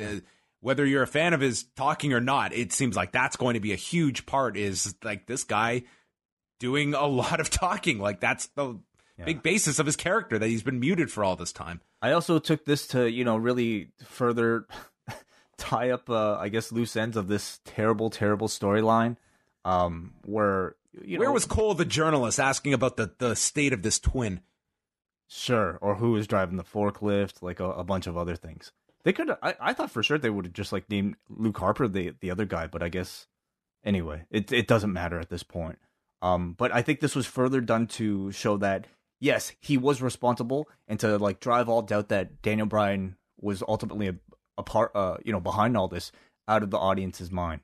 whether you're a fan of his talking or not, it seems like that's going to be a huge part. Is like this guy doing a lot of talking. Like that's the yeah. big basis of his character that he's been muted for all this time. I also took this to you know really further tie up, uh, I guess, loose ends of this terrible, terrible storyline. Um, where you know, where was Cole the journalist asking about the the state of this twin? Sure, or who was driving the forklift, like a, a bunch of other things. They could. I, I thought for sure they would have just like named Luke Harper the the other guy, but I guess anyway, it it doesn't matter at this point. Um, but I think this was further done to show that yes, he was responsible, and to like drive all doubt that Daniel Bryan was ultimately a, a part, uh, you know, behind all this out of the audience's mind.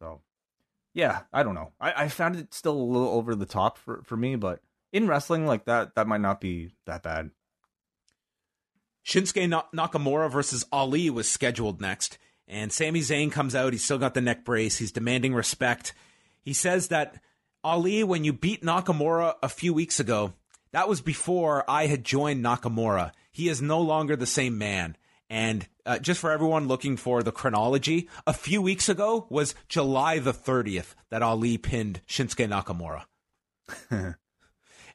So, yeah, I don't know. I, I found it still a little over the top for for me, but in wrestling like that, that might not be that bad. Shinsuke Nakamura versus Ali was scheduled next, and Sami Zayn comes out. He's still got the neck brace. He's demanding respect. He says that Ali, when you beat Nakamura a few weeks ago, that was before I had joined Nakamura. He is no longer the same man. And uh, just for everyone looking for the chronology, a few weeks ago was July the 30th that Ali pinned Shinsuke Nakamura.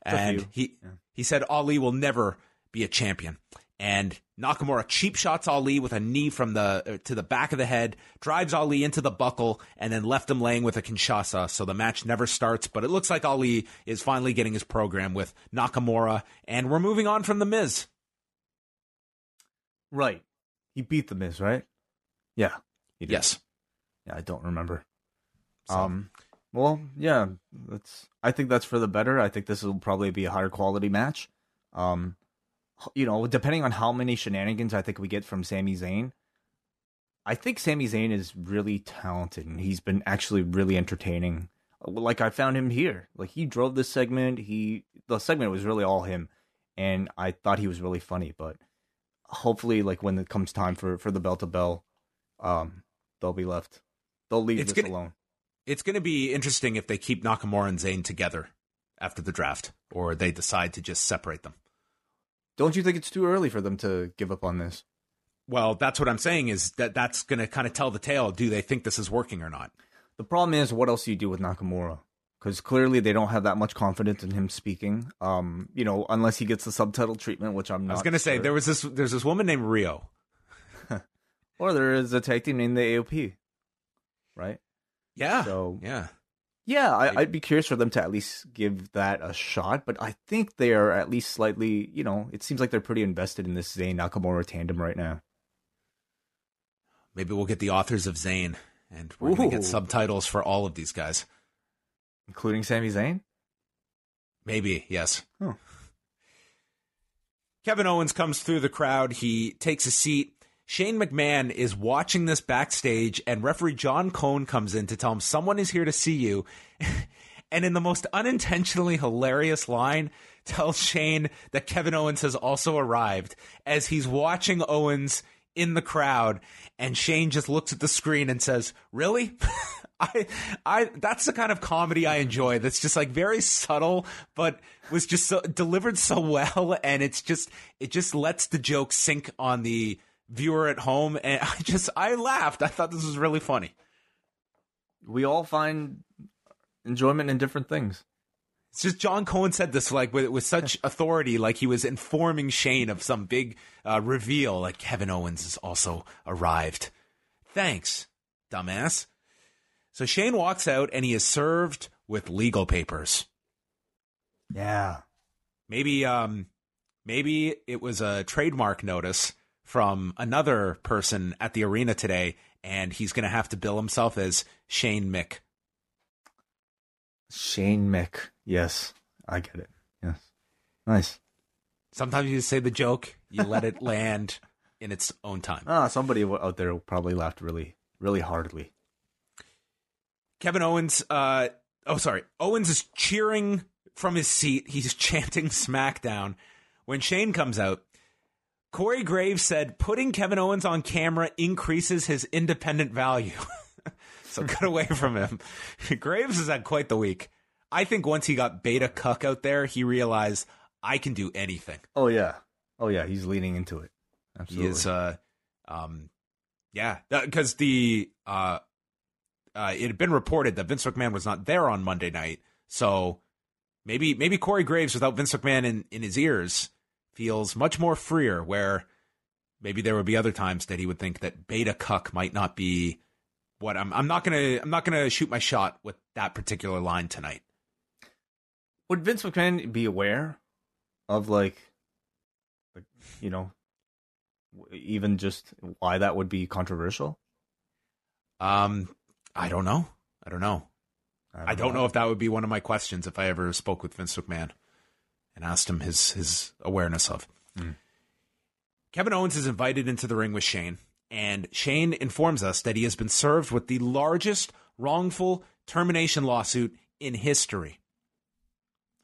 and he yeah. he said Ali will never be a champion and Nakamura cheap shots Ali with a knee from the uh, to the back of the head, drives Ali into the buckle, and then left him laying with a Kinshasa. So the match never starts, but it looks like Ali is finally getting his program with Nakamura, and we're moving on from the Miz. Right, he beat the Miz, right? Yeah. Yes. Yeah, I don't remember. So. Um. Well, yeah, that's. I think that's for the better. I think this will probably be a higher quality match. Um you know, depending on how many shenanigans I think we get from Sami Zayn, I think Sami Zayn is really talented and he's been actually really entertaining. Like I found him here. Like he drove this segment. He the segment was really all him, and I thought he was really funny. But hopefully, like when it comes time for for the bell to bell, um, they'll be left. They'll leave it's this gonna, alone. It's going to be interesting if they keep Nakamura and Zayn together after the draft, or they decide to just separate them. Don't you think it's too early for them to give up on this? Well, that's what I'm saying is that that's going to kind of tell the tale. Do they think this is working or not? The problem is, what else do you do with Nakamura? Because clearly they don't have that much confidence in him speaking. Um, you know, unless he gets the subtitle treatment, which I'm not. I was going to sure. say there was this. There's this woman named Riho, or there is a tag team named the AOP, right? Yeah. So yeah, yeah, I, would be curious for them to at least give that a shot, but I think they are at least slightly, you know, it seems like they're pretty invested in this Zayn Nakamura tandem right now. Maybe we'll get the authors of Zayn, and we're going to get subtitles for all of these guys, including Sami Zayn. Maybe yes. Kevin Owens comes through the crowd. He takes a seat Shane McMahon is watching this backstage, and referee John Cone comes in to tell him someone is here to see you. and in the most unintentionally hilarious line, tells Shane that Kevin Owens has also arrived as he's watching Owens in the crowd, and Shane just looks at the screen and says, "Really?" I, I, that's the kind of comedy I enjoy. That's just like very subtle, but was just so, delivered so well, and it's just, it just lets the joke sink on the viewer at home, and I just I laughed. I thought this was really funny. We all find enjoyment in different things. It's just John Cone said this like with with such authority, like he was informing Shane of some big uh, reveal. Like Kevin Owens has also arrived. Thanks, dumbass. So Shane walks out and he is served with legal papers. Yeah. Maybe um maybe it was a trademark notice from another person at the arena today and he's going to have to bill himself as Shane Mick. Shane Mick. Yes, I get it. Yes. Nice. Sometimes you say the joke, you let it land in its own time. Ah, somebody out there probably laughed really, really hardly. Kevin Owens, uh, oh, sorry. Owens is cheering from his seat. He's chanting SmackDown. When Shane comes out, Corey Graves said putting Kevin Owens on camera increases his independent value. so cut away from him. Graves has had quite the week. I think once he got Beta Cuck out there, he realized I can do anything. Oh yeah, oh yeah, he's leaning into it. Absolutely. He is, uh, um, yeah, because the uh, uh, it had been reported that Vince McMahon was not there on Monday night, so maybe maybe Corey Graves without Vince McMahon in, in his ears feels much more freer. Where maybe there would be other times that he would think that Beta Cuck might not be what I'm. I'm not gonna I'm not gonna shoot my shot with that particular line tonight. Would Vince McMahon be aware of like, like you know, even just why that would be controversial? Um, I don't know. I don't know. I don't, I don't know. know if that would be one of my questions if I ever spoke with Vince McMahon and asked him his his awareness of. Mm. Kevin Owens is invited into the ring with Shane, and Shane informs us that he has been served with the largest wrongful termination lawsuit in history.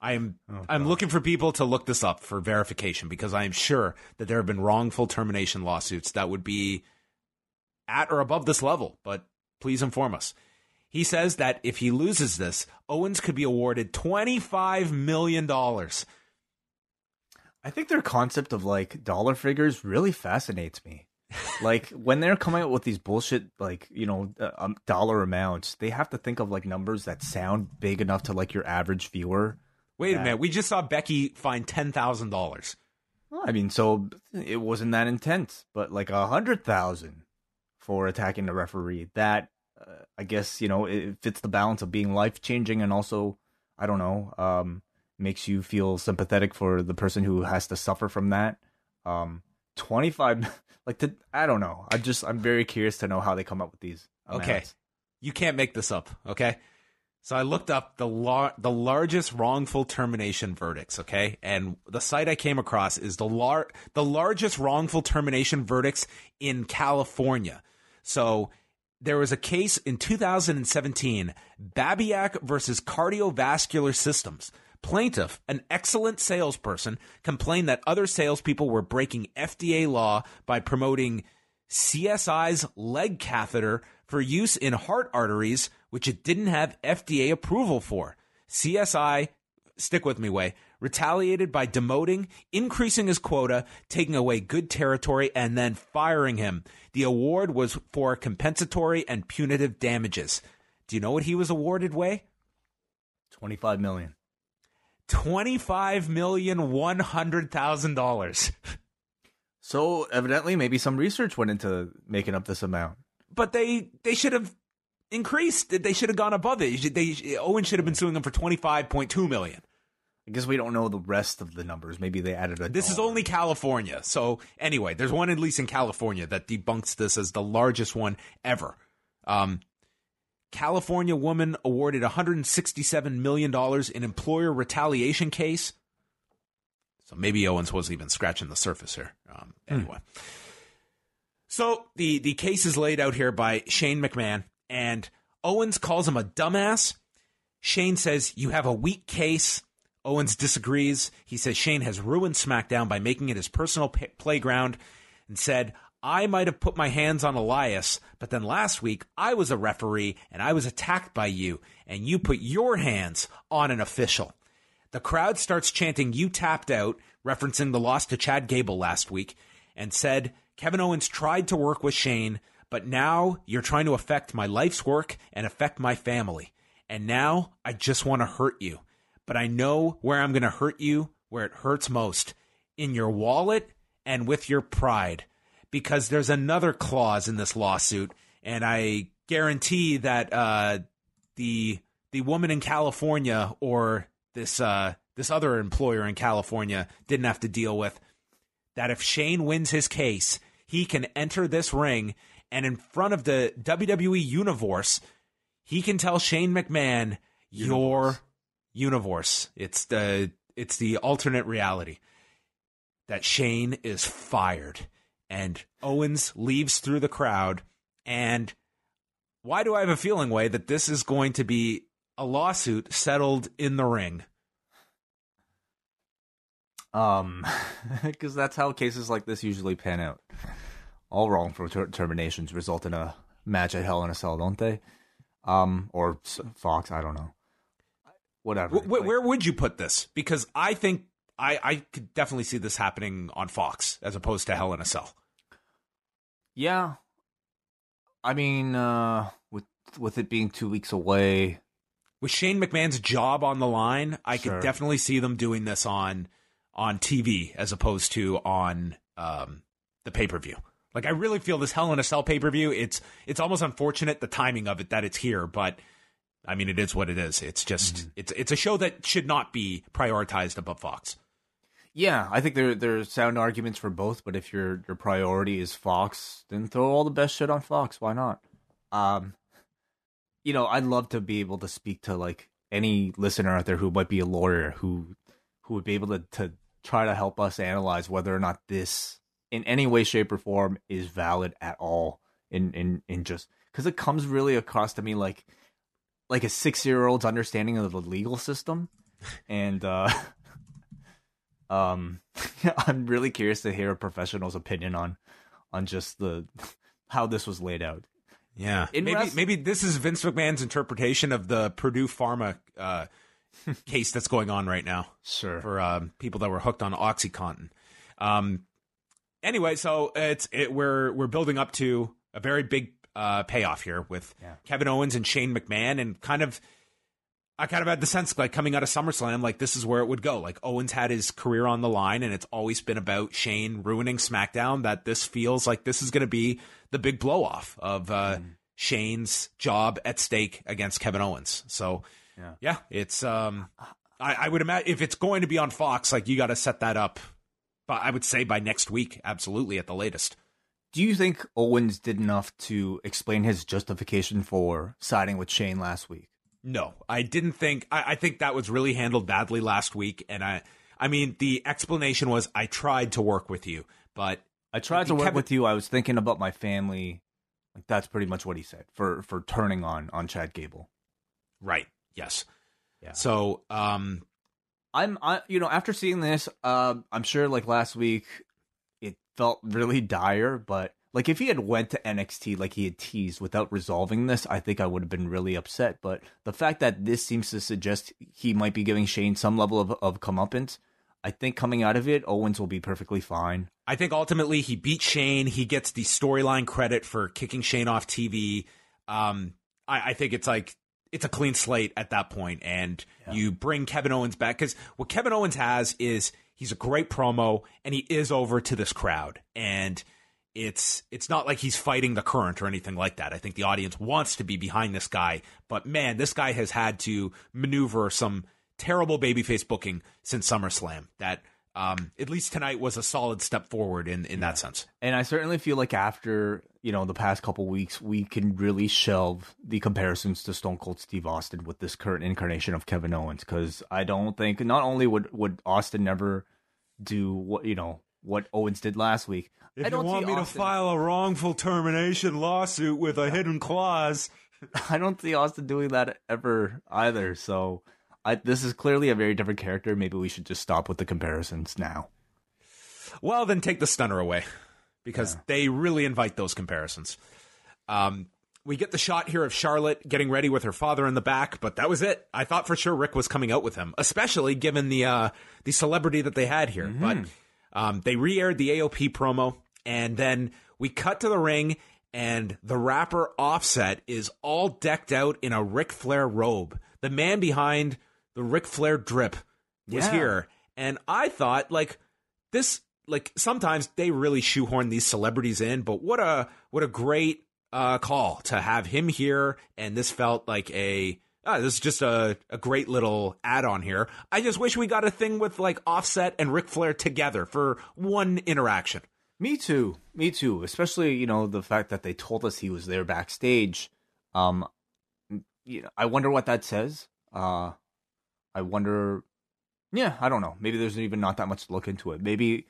I am oh, I'm looking for people to look this up for verification because I am sure that there have been wrongful termination lawsuits that would be at or above this level, but please inform us. He says that if he loses this, Owens could be awarded $25 million. I think their concept of like dollar figures really fascinates me. like when they're coming up with these bullshit like you know uh, um, dollar amounts they have to think of like numbers that sound big enough to like your average viewer Wait a minute. We just saw Becky find ten thousand dollars. I mean, so it wasn't that intense, but like a hundred thousand for attacking the referee. That uh, I guess you know it fits the balance of being life changing and also I don't know um, makes you feel sympathetic for the person who has to suffer from that. Um, Twenty five, like to, I don't know. I just I'm very curious to know how they come up with these. Amounts. Okay, you can't make this up. Okay, so I looked up the lar- the largest wrongful termination verdicts, okay? And the site I came across is the lar- the largest wrongful termination verdicts in California. So there was a case in 2017, Babiak versus Cardiovascular Systems. Plaintiff, an excellent salesperson, complained that other salespeople were breaking FDA law by promoting CSI's leg catheter for use in heart arteries which it didn't have FDA approval for. CSI, stick with me, Wai, retaliated by demoting, increasing his quota, taking away good territory, and then firing him. The award was for compensatory and punitive damages. Do you know what he was awarded, Wai? 25 million. Twenty-five million one hundred thousand dollars. So evidently, maybe some research went into making up this amount. But they they should have increased. They should have gone above it. They Owen should have been suing them for twenty five point two million. I guess we don't know the rest of the numbers. Maybe they added a. This dollar. is only California. So anyway, there's one at least in California that debunks this as the largest one ever. Um, California woman awarded 167 million dollars in employer retaliation case. So maybe Owens wasn't even scratching the surface here. Um, hmm. anyway. Hmm. So the the case is laid out here by Shane McMahon and Owens calls him a dumbass. Shane says, You have a weak case. Owens disagrees. He says Shane has ruined SmackDown by making it his personal p- playground and said, I might have put my hands on Elias, but then last week I was a referee and I was attacked by you, and you put your hands on an official. The crowd starts chanting, You tapped out, referencing the loss to Chad Gable last week, and said Kevin Owens tried to work with Shane, but now you're trying to affect my life's work and affect my family. And now I just want to hurt you. But I know where I'm going to hurt you, where it hurts most in your wallet and with your pride. Because there's another clause in this lawsuit, and I guarantee that uh, the the woman in California or this uh, this other employer in California didn't have to deal with. That if Shane wins his case, he can enter this ring and in front of the WWE universe, he can tell Shane McMahon, "Your universe." It's the it's the alternate reality that Shane is fired and Owens leaves through the crowd and why do I have a feeling Wai that this is going to be a lawsuit settled in the ring? Um, because that's how cases like this usually pan out. All wrongful ter- terminations result in a match at Hell in a Cell, don't they? Um, or Fox, I don't know. Whatever. W- where would you put this? Because I think I I could definitely see this happening on Fox as opposed to Hell in a Cell. Yeah, I mean, uh, with with it being two weeks away, with Shane McMahon's job on the line, I Sure. could definitely see them doing this on on TV as opposed to on um, the pay per view. Like I really feel this Hell in a Cell pay per view. It's it's almost unfortunate the timing of it that it's here, but I mean it is what it is. It's just it's it's a show that should not be prioritized above Fox. Yeah, I think there there are sound arguments for both. But if your your priority is Fox, then throw all the best shit on Fox. Why not? Um, you know, I'd love to be able to speak to like any listener out there who might be a lawyer who who would be able to to try to help us analyze whether or not this in any way shape or form is valid at all in in in just because it comes really across to me like like a six year old's understanding of the legal system and uh um i'm really curious to hear a professional's opinion on on just the how this was laid out Yeah, In maybe wrest- maybe this is Vince McMahon's interpretation of the Purdue Pharma uh, case that's going on right now. sure for um, people that were hooked on OxyContin. Um, anyway, so it's it, we're we're building up to a very big uh, payoff here with Yeah. Kevin Owens and Shane McMahon, and kind of. I kind of had the sense, like coming out of SummerSlam, like this is where it would go. Like Owens had his career on the line, and it's always been about Shane ruining SmackDown. That this feels like this is going to be the big blow off of uh, Shane's job at stake against Kevin Owens. So, Yeah. yeah, it's um, I, I would imagine if it's going to be on Fox, like you got to set that up. But I would say by next week, absolutely at the latest. do you think owens did enough to explain his justification for siding with shane last week No, I didn't think. I, I think that was really handled badly last week, and I, I mean, the explanation was I tried to work with you, but I tried to work Kevin- with you. I was thinking about my family. Like that's pretty much what he said for for turning on on Chad Gable. right, yes. Yeah. So, um, I'm I you know after seeing this, uh, I'm sure like last week, it felt really dire. But like if he had went to NXT like he had teased without resolving this, I think I would have been really upset. But the fact that this seems to suggest he might be giving Shane some level of of comeuppance, I think coming out of it, Owens will be perfectly fine. I think ultimately he beat Shane. He gets the storyline credit for kicking Shane off TV. Um, I, I think it's like it's a clean slate at that point, and you bring Kevin Owens back because what Kevin Owens has is he's a great promo, and he is over to this crowd, and it's it's not like he's fighting the current or anything like that. I think the audience wants to be behind this guy, but man, this guy has had to maneuver some terrible babyface booking since SummerSlam. That um, at least tonight was a solid step forward in in that sense. And I certainly feel like after you know the past couple weeks, we can really shelve the comparisons to Stone Cold Steve Austin with this current incarnation of Kevin Owens because I don't think not only would would Austin never do what you know what Owens did last week. If I don't see Austin, to file a wrongful termination lawsuit with a hidden clause, I don't see Austin doing that ever either. So. I, this is clearly a very different character. Maybe we should just stop with the comparisons now. well, then take the stunner away because they really invite those comparisons. Um, we get the shot here of Charlotte getting ready with her father in the back, but that was it. I thought for sure Ric was coming out with him, especially given the uh, the celebrity that they had here. But um, they re-aired the AOP promo, and then we cut to the ring, and the rapper Offset is all decked out in a Ric Flair robe. The man behind the Ric Flair drip was Yeah. here, and I thought like this. Like sometimes they really shoehorn these celebrities in, but what a what a great uh, call to have him here, and this felt like a ah, this is just a, a great little add on here. I just wish we got a thing with like Offset and Ric Flair together for one interaction. Me too. Me too. Especially, you know, the fact that they told us he was there backstage. Um, you know, I wonder what that says. Uh, I wonder. Yeah, I don't know. Maybe there's even not that much to look into it. Maybe,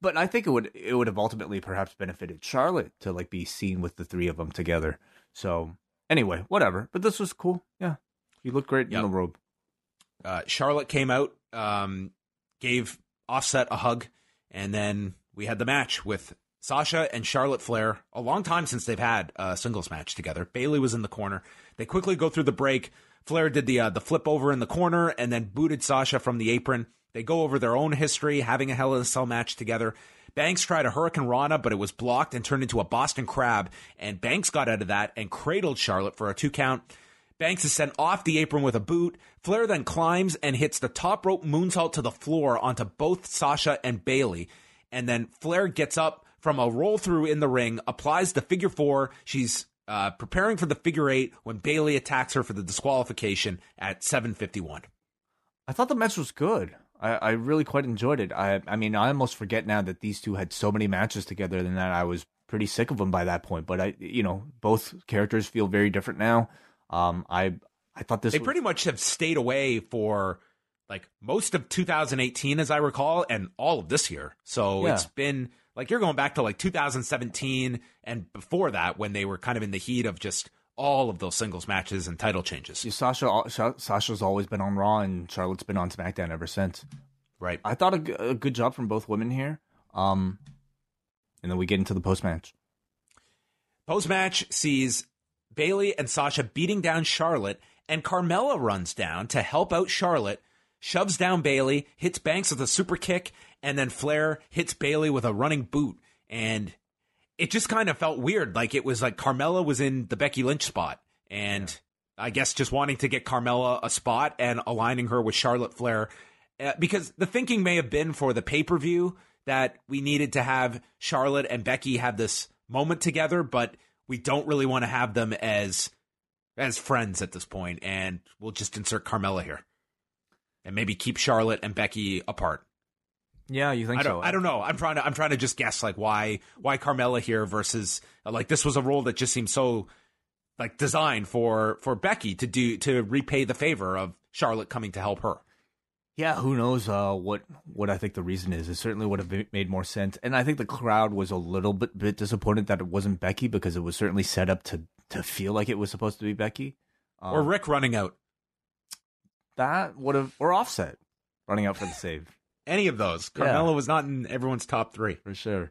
but I think it would it would have ultimately perhaps benefited Charlotte to like be seen with the three of them together. So anyway, whatever. But this was cool. Yeah, he looked great Yep. in the robe. Uh, Charlotte came out, um, gave Offset a hug, and then we had the match with Sasha and Charlotte Flair. A long time since they've had a singles match together. Bayley was in the corner. They quickly go through the break. Flair did the uh, the flip over in the corner and then booted Sasha from the apron. They go over their own history, having a Hell in a Cell match together. Banks tried a Hurricanrana, but it was blocked and turned into a Boston Crab. And Banks got out of that and cradled Charlotte for a two count. Banks is sent off the apron with a boot. Flair then climbs and hits the top rope moonsault to the floor onto both Sasha and Bayley. And then Flair gets up from a roll through in the ring, applies the figure four. She's uh, preparing for the figure eight when Bayley attacks her for the disqualification at 751. I thought the match was good. I, I really quite enjoyed it. I I mean, I almost forget now that these two had so many matches together and that I was pretty sick of them by that point. But I, you know, both characters feel very different now. Um, I I thought this They was- pretty much have stayed away for like most of 2018, as I recall, and all of this year. So Yeah. it's been like you're going back to like 2017 and before that when they were kind of in the heat of just all of those singles matches and title changes. Sasha Sasha's always been on Raw and Charlotte's been on SmackDown ever since. Right. I thought a good job from both women here. Um, and then we get into the post match. Post match sees Bayley and Sasha beating down Charlotte, and Carmella runs down to help out Charlotte, shoves down Bayley, hits Banks with a super kick, and then Flair hits Bayley with a running boot. And it just kind of felt weird. Like it was like Carmella was in the Becky Lynch spot. And I guess just wanting to get Carmella a spot and aligning her with Charlotte Flair. Uh, because the thinking may have been for the pay per view that we needed to have Charlotte and Becky have this moment together, but we don't really want to have them as as friends at this point, and we'll just insert Carmella here, and maybe keep Charlotte and Becky apart. Yeah, you think I don't, so? I don't know. I'm trying to I'm trying to just guess like why why Carmella here versus like this was a role that just seemed so like designed for for Becky to do to repay the favor of Charlotte coming to help her. Yeah, who knows uh, what what I think the reason is. It certainly would have made more sense, and I think the crowd was a little bit bit disappointed that it wasn't Becky because it was certainly set up to to feel like it was supposed to be Becky. Um, or Ric running out. that would have or Offset running out for the save Any of those. Yeah. Carmella was not in everyone's top three. for sure.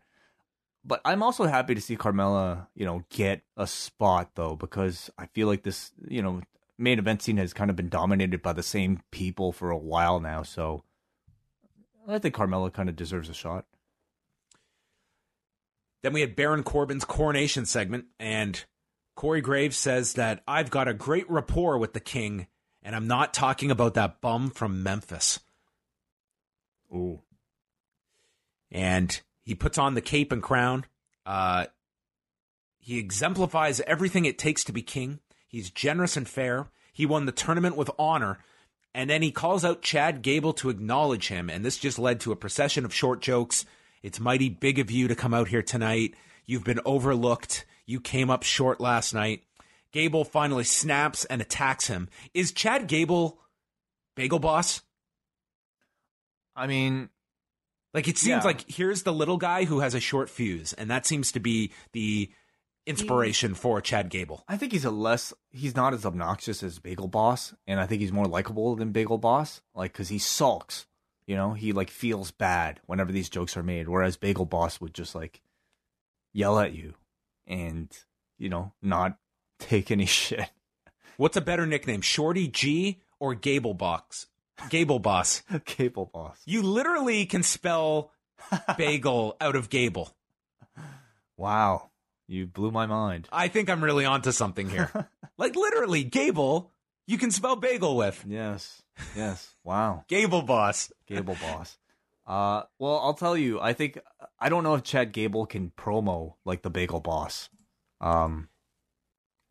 But I'm also happy to see Carmella, you know, get a spot though because I feel like this, you know, main event scene has kind of been dominated by the same people for a while now. So I think Carmella kind of deserves a shot. Then we had Baron Corbin's coronation segment, and Corey Graves says that I've got a great rapport with the king, and I'm not talking about that bum from Memphis. Ooh. And he puts on the cape and crown. Uh, he exemplifies everything it takes to be king. He's generous and fair. He won the tournament with honor. And then he calls out Chad Gable to acknowledge him. And this just led to a procession of short jokes. It's mighty big of you to come out here tonight. You've been overlooked. You came up short last night. Gable finally snaps and attacks him. Is Chad Gable Bagel Boss? I mean, Like it seems Yeah. like here's the little guy who has a short fuse, and that seems to be the inspiration for Chad Gable. I think he's a less he's not as obnoxious as Bagel Boss, and I think he's more likable than Bagel Boss, like because he sulks. You know, he like feels bad whenever these jokes are made, whereas Bagel Boss would just like yell at you and you know not take any shit. What's a better nickname, Shorty G or Gable Box? Gable Boss. Gable Boss. You literally can spell bagel out of Gable. Wow, you blew my mind. I think I'm really onto something here. like literally, Gable, you can spell bagel with. Yes, yes. Wow. Gable Boss. Gable Boss. Uh, well, I'll tell you. I think I don't know if Chad Gable can promo like the Bagel Boss, um,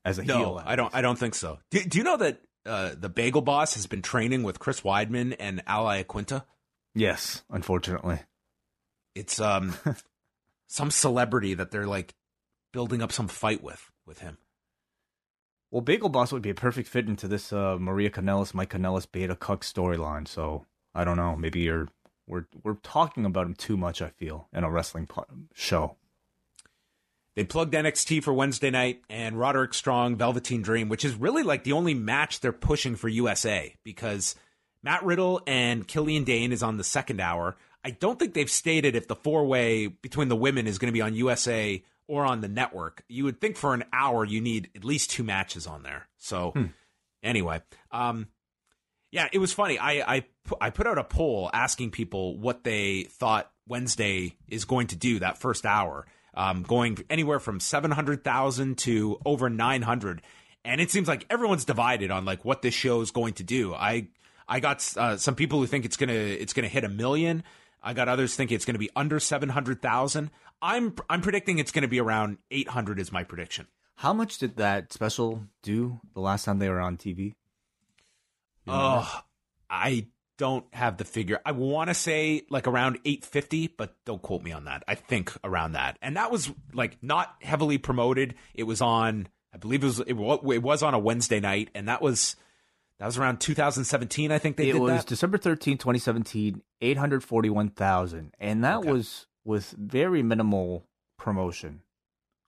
as a heel. No, at I don't. I don't think so. Do, do you know that uh, the Bagel Boss has been training with Chris Weidman and Al Iaquinta? Yes, unfortunately. It's um some celebrity that they're like building up some fight with with him. Well, Bagel Boss would be a perfect fit into this uh, Maria Kanellis, Mike Kanellis, Beta Cuck storyline. So I don't know. Maybe you're we're we're talking about him too much. I feel in a wrestling po- show. They plugged NXT for Wednesday night and Roderick Strong, Velveteen Dream, which is really like the only match they're pushing for USA because Matt Riddle and Killian Dain is on the second hour. I don't think they've stated if the four way between the women is going to be on USA or on the network. You would think for an hour you need at least two matches on there. So hmm. anyway, um, yeah, it was funny. I, I I put out a poll asking people what they thought Wednesday is going to do that first hour, um, going anywhere from seven hundred thousand to over nine hundred, and it seems like everyone's divided on like what this show is going to do. I I got uh, some people who think it's gonna it's gonna hit a million. I got others thinking it's going to be under seven hundred thousand. I'm I'm predicting it's going to be around eight hundred. Is my prediction. How much did that special do the last time they were on TV? Oh, I don't have the figure. I want to say like around 850, but don't quote me on that. I think around that. And that was like not heavily promoted. It was on, I believe it was it, was on a Wednesday night, and that was that was around 2017. I think they it did was that. December 13, 2017, 841,000, and that okay. was with very minimal promotion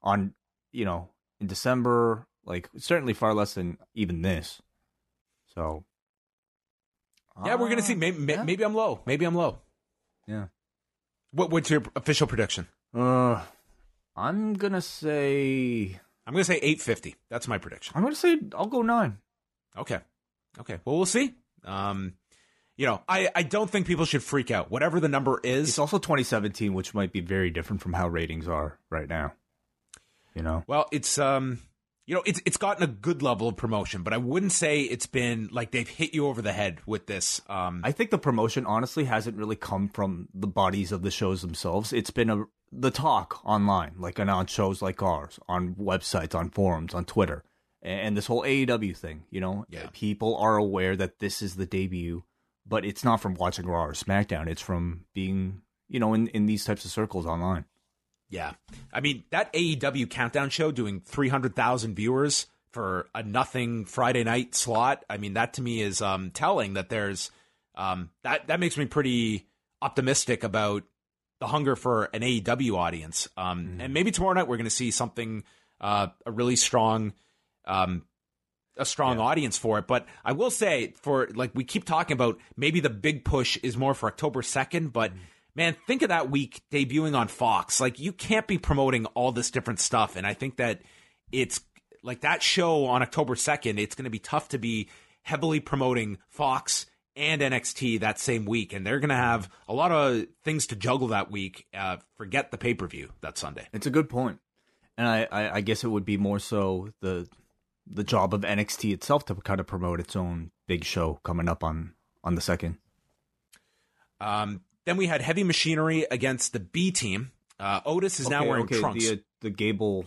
on you know in December. Like certainly far less than even this. So yeah, we're gonna see. Maybe, yeah. maybe I'm low. Maybe I'm low. Yeah. What what's your official prediction? Uh, I'm gonna say. I'm gonna say 850. That's my prediction. I'm gonna say I'll go nine. Okay. Okay. Well, we'll see. Um, you know, I, I don't think people should freak out. Whatever the number is. It's also 2017, which might be very different from how ratings are right now. You know. Well, it's um you know, it's it's gotten a good level of promotion, but I wouldn't say it's been like they've hit you over the head with this. Um, I think the promotion honestly hasn't really come from the bodies of the shows themselves. It's been a the talk online, like on shows like ours, on websites, on forums, on Twitter, and this whole AEW thing. You know, yeah. people are aware that this is the debut, but it's not from watching Raw or SmackDown. It's from being, you know, in in these types of circles online. Yeah. I mean, that AEW countdown show doing 300,000 viewers for a nothing Friday night slot. I mean, that to me is um, telling that there's um, that that makes me pretty optimistic about the hunger for an AEW audience. Um, mm-hmm. And maybe tomorrow night we're going to see something uh, a really strong um, a strong yeah. audience for it. But I will say, for like we keep talking about, maybe the big push is more for October second, but. Mm-hmm man, think of that week debuting on Fox. Like you can't be promoting all this different stuff. And I think that it's like that show on October 2nd, it's going to be tough to be heavily promoting Fox and NXT that same week. And they're going to have a lot of things to juggle that week. Uh, forget the pay per view that Sunday. It's a good. And I, I, I guess it would be more so the the job of NXT itself to kind of promote its own big show coming up on on the second. Um, then we had heavy machinery against the B team. Uh, Otis is okay, now wearing okay, trunks. The, uh, the Gable.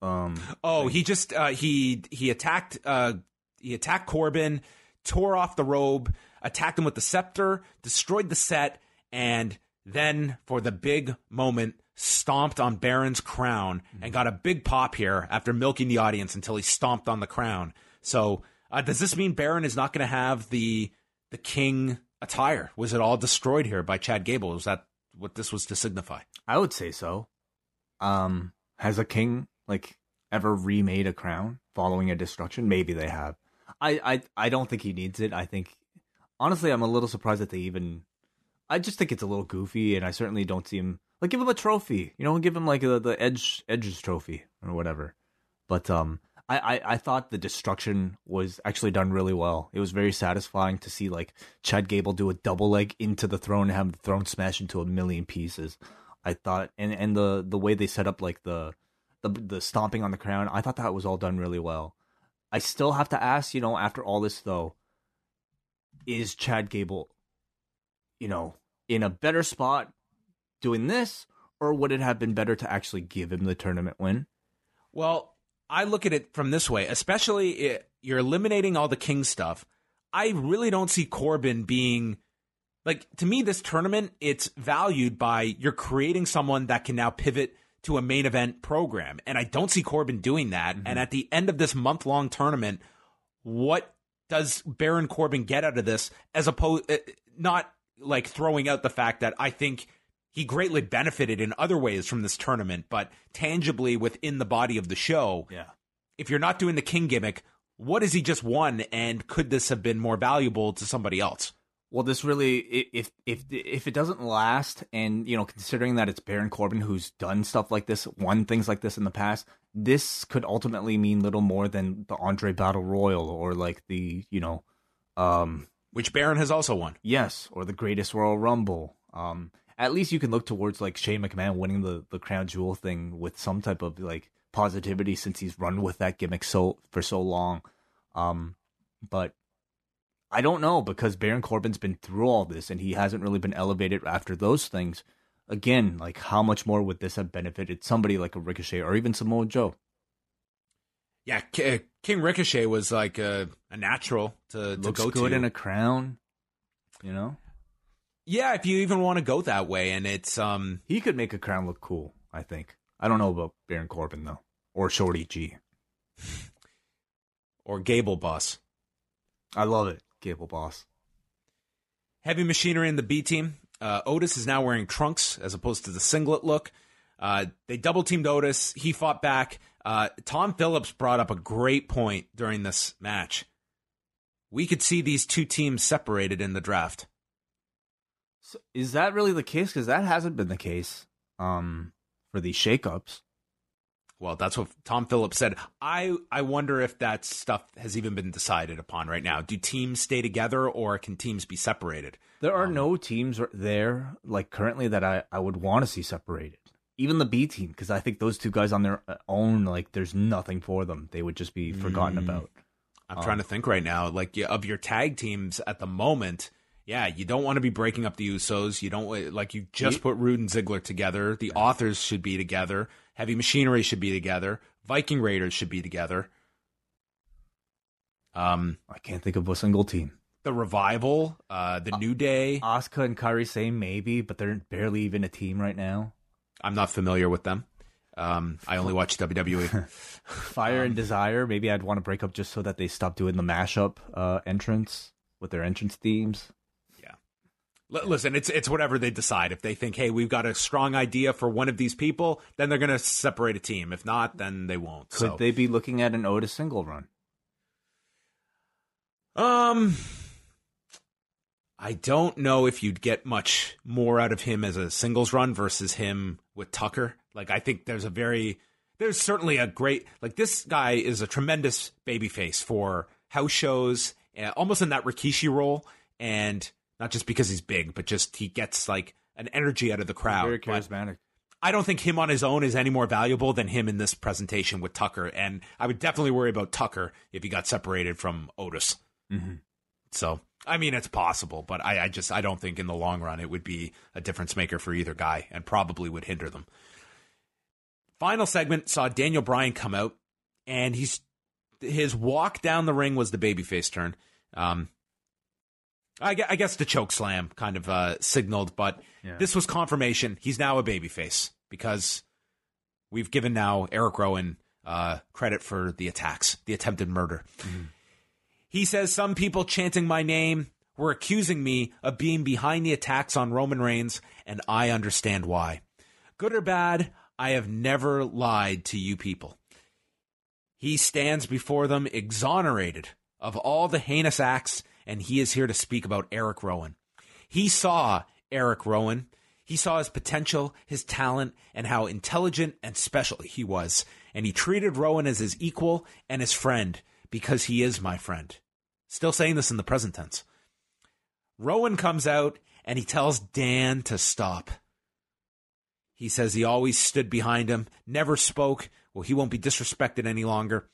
Um, oh, thing. he just uh, he he attacked uh, he attacked Corbin, tore off the robe, attacked him with the scepter, destroyed the set, and then for the big moment, stomped on Baron's crown and mm-hmm. got a big pop here after milking the audience until he stomped on the crown. So, uh, does this mean Baron is not going to have the the king attire? Was it all destroyed here by Chad Gable? Was that what this was to signify? I would say so. Um, has a king like ever remade a crown following a destruction? Maybe they have. I, I, I don't think he needs it. I think honestly, I'm a little surprised that they even. I just think it's a little goofy, and I certainly don't see him like give him a trophy. You know, give him like a, the edge edges trophy or whatever. But um, I, I, I thought the destruction was actually done really well. It was very satisfying to see like Chad Gable do a double leg into the throne and have the throne smash into a million pieces. I thought and, and the, the way they set up like the, the the stomping on the crown, I thought that was all done really well. I still have to ask, you know, after all this though, is Chad Gable, you know, in a better spot doing this, or would it have been better to actually give him the tournament win? Well, I look at it from this way, especially it, you're eliminating all the king stuff. I really don't see Corbin being like to me this tournament it's valued by you're creating someone that can now pivot to a main event program and I don't see Corbin doing that mm-hmm. and at the end of this month long tournament what does Baron Corbin get out of this as opposed uh, not like throwing out the fact that I think he greatly benefited in other ways from this tournament but tangibly within the body of the show yeah if you're not doing the king gimmick what has he just won and could this have been more valuable to somebody else well, this really, if if if it doesn't last, and you know, considering that it's Baron Corbin who's done stuff like this, won things like this in the past, this could ultimately mean little more than the Andre Battle Royal or like the you know, um, which Baron has also won. Yes, or the Greatest Royal Rumble. Um, at least you can look towards like Shane McMahon winning the the crown jewel thing with some type of like positivity since he's run with that gimmick so for so long. Um, but I don't know because Baron Corbin's been through all this and he hasn't really been elevated after those things. Again, like how much more would this have benefited somebody like a Ricochet or even Samoa Joe? Yeah, uh, King Ricochet was like a, a natural to, to go good to. in a crown, you know. Yeah, if you even want to go that way, and it's um, he could make a crown look cool. I think. I don't know about Baron Corbin though, or Shorty G, or Gable Boss. I love it. Gable Boss. Heavy machinery in the B team. Uh, Otis is now wearing trunks as opposed to the singlet look. Uh, they double teamed Otis. He fought back. Uh, Tom Phillips brought up a great point during this match. We could see these two teams separated in the draft. So is that really the case? Because that hasn't been the case um, for these shakeups. Well, that's what Tom Phillips said. I I wonder if that stuff has even been decided upon right now. Do teams stay together or can teams be separated? There are um, no teams there like currently that I I would want to see separated. Even the B team because I think those two guys on their own like there's nothing for them. They would just be forgotten mm, about. I'm um, trying to think right now like of your tag teams at the moment. Yeah, you don't want to be breaking up the Usos. You don't like you just put Roode and Ziggler together. The authors should be together. Heavy Machinery should be together. Viking Raiders should be together. Um, I can't think of a single team. The Revival, uh, the uh, New Day, Asuka and Kairi Sane maybe, but they're barely even a team right now. I'm not familiar with them. Um, I only watch WWE. Fire um, and Desire. Maybe I'd want to break up just so that they stop doing the mashup uh, entrance with their entrance themes. Listen, it's it's whatever they decide. If they think, hey, we've got a strong idea for one of these people, then they're going to separate a team. If not, then they won't. Could so. they be looking at an Otis single run? Um, I don't know if you'd get much more out of him as a singles run versus him with Tucker. Like, I think there's a very, there's certainly a great, like, this guy is a tremendous babyface for house shows, uh, almost in that Rikishi role. And not just because he's big, but just he gets like an energy out of the crowd. Very charismatic. But I don't think him on his own is any more valuable than him in this presentation with Tucker. And I would definitely worry about Tucker if he got separated from Otis. Mm-hmm. So, I mean, it's possible, but I, I just I don't think in the long run it would be a difference maker for either guy, and probably would hinder them. Final segment saw Daniel Bryan come out, and he's his walk down the ring was the babyface turn. Um, I, I guess the choke slam kind of uh, signaled, but yeah. this was confirmation. He's now a babyface because we've given now Eric Rowan uh, credit for the attacks, the attempted murder. Mm-hmm. He says some people chanting my name were accusing me of being behind the attacks on Roman Reigns, and I understand why. Good or bad, I have never lied to you people. He stands before them exonerated of all the heinous acts and he is here to speak about Eric Rowan. He saw Eric Rowan. He saw his potential, his talent, and how intelligent and special he was. And he treated Rowan as his equal and his friend because he is my friend. Still saying this in the present tense. Rowan comes out and he tells Dan to stop. He says he always stood behind him, never spoke. Well, he won't be disrespected any longer.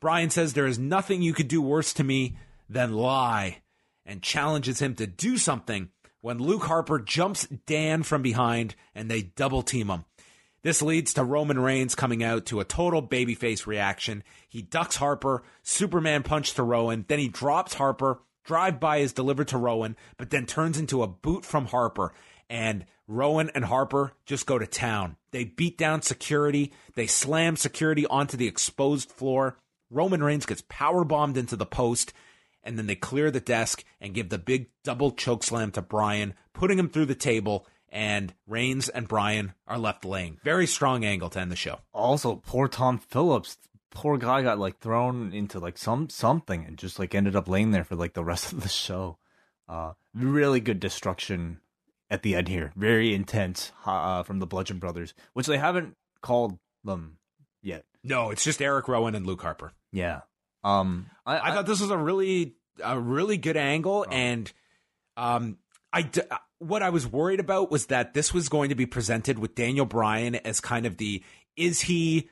Bryan says there is nothing you could do worse to me then lie and challenges him to do something when Luke Harper jumps Dan from behind and they double team him. This leads to Roman Reigns coming out to a total babyface reaction. He ducks Harper, Superman punch to Rowan, then he drops Harper, drive by is delivered to Rowan, but then turns into a boot from Harper. And Rowan and Harper just go to town. They beat down security, they slam security onto the exposed floor. Roman Reigns gets power bombed into the post, and then they clear the desk and give the big double choke slam to Bryan, putting him through the table and Reigns and Bryan are left laying. Very strong angle to end the show. Also, poor Tom Phillips. Poor guy got like thrown into like some something and just like ended up laying there for like the rest of the show. Uh, really good destruction at the end here. Very intense uh, from the Bludgeon Brothers, which they haven't called them yet. No, it's just Eric Rowan and Luke Harper. Yeah. Um, I, I, I thought this was a really a really good angle, oh. and um, I d- what I was worried about was that this was going to be presented with Daniel Bryan as kind of the is he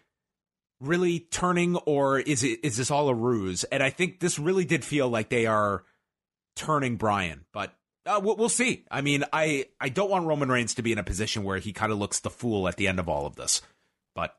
really turning or is it is this all a ruse? And I think this really did feel like they are turning Bryan, but uh, we'll, we'll see. I mean, I I don't want Roman Reigns to be in a position where he kind of looks the fool at the end of all of this, but.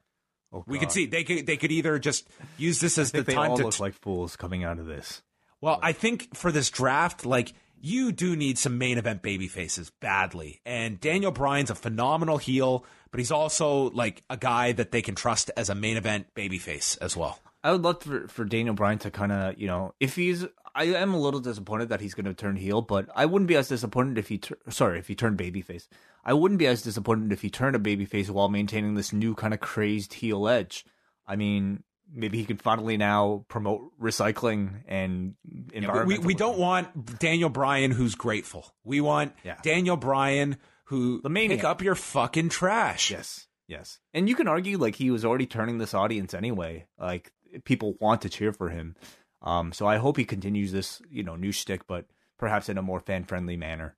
Oh, we could see they could they could either just use this as the they time all to look like fools coming out of this. Well, I think for this draft, like you do need some main event baby faces badly. And Daniel Bryan's a phenomenal heel, but he's also like a guy that they can trust as a main event baby face as well. I would love for, for Daniel Bryan to kind of, you know, if he's, I am a little disappointed that he's going to turn heel, but I wouldn't be as disappointed if he, tur- sorry, if he turned babyface. I wouldn't be as disappointed if he turned a babyface while maintaining this new kind of crazed heel edge. I mean, maybe he can finally now promote recycling and yeah, we, we don't want Daniel Bryan who's grateful. We want yeah. Daniel Bryan who the maniac. pick up your fucking trash. Yes. Yes. And you can argue like he was already turning this audience anyway. Like people want to cheer for him. Um so I hope he continues this, you know, new shtick, but perhaps in a more fan friendly manner.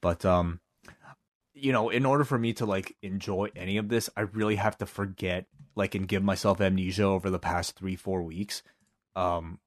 But um you know, in order for me to like enjoy any of this, I really have to forget like and give myself amnesia over the past three four weeks. Um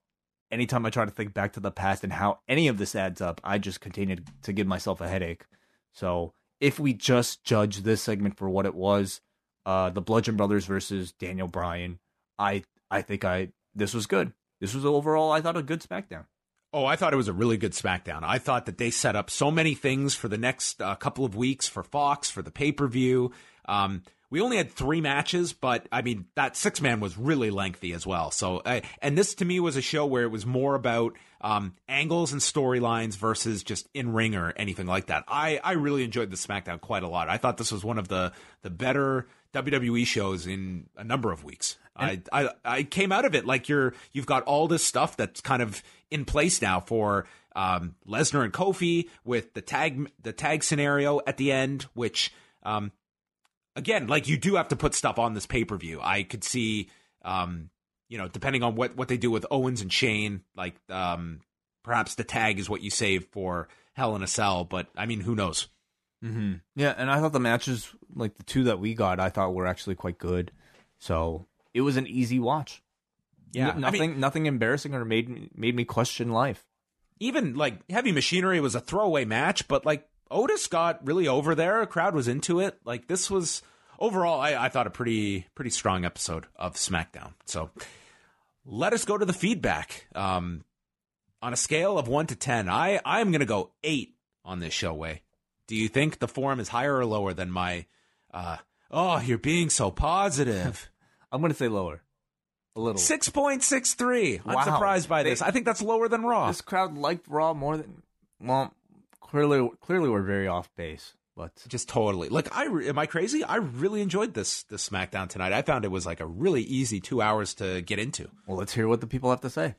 anytime i try to think back to the past and how any of this adds up i just continue to give myself a headache. So if we just judge this segment for what it was uh the bludgeon brothers versus daniel bryan i i think i this was good. This was overall i thought a good smackdown Oh, I thought it was a really good SmackDown. I thought that they set up so many things for the next uh, couple of weeks for Fox, for the pay per view. Um, we only had three matches, but I mean that six man was really lengthy as well. So, uh, and this to me was a show where it was more about um, angles and storylines versus just in ring or anything like that. I I really enjoyed the SmackDown quite a lot. I thought this was one of the the better WWE shows in a number of weeks. I, I I came out of it like you're you've got all this stuff that's kind of in place now for um, Lesnar and Kofi with the tag the tag scenario at the end, which um, again, like you do have to put stuff on this pay per view. I could see, um, you know, depending on what what they do with Owens and Shane, like um, perhaps the tag is what you save for Hell in a Cell. But I mean, who knows? Mm-hmm. Yeah, and I thought the matches, like the two that we got, I thought were actually quite good. So it was an easy watch. Yeah, N- nothing, I mean, nothing embarrassing or made me, made me question life. Even like Heavy Machinery was a throwaway match, but like Otis got really over there. A crowd was into it. Like this was overall, I, I thought a pretty pretty strong episode of SmackDown. So let us go to the feedback. Um, on a scale of one to ten, I I'm gonna go eight on this show. Wai, do you think the form is higher or lower than my? Uh, oh, you're being so positive. I'm gonna say lower. A little. Six point six three. I'm surprised by this. I think that's lower than Raw. This crowd liked Raw more than well clearly clearly we're very off base but just totally like i am i crazy i really enjoyed this this smackdown tonight i found it was like a really easy two hours to get into well let's hear what the people have to say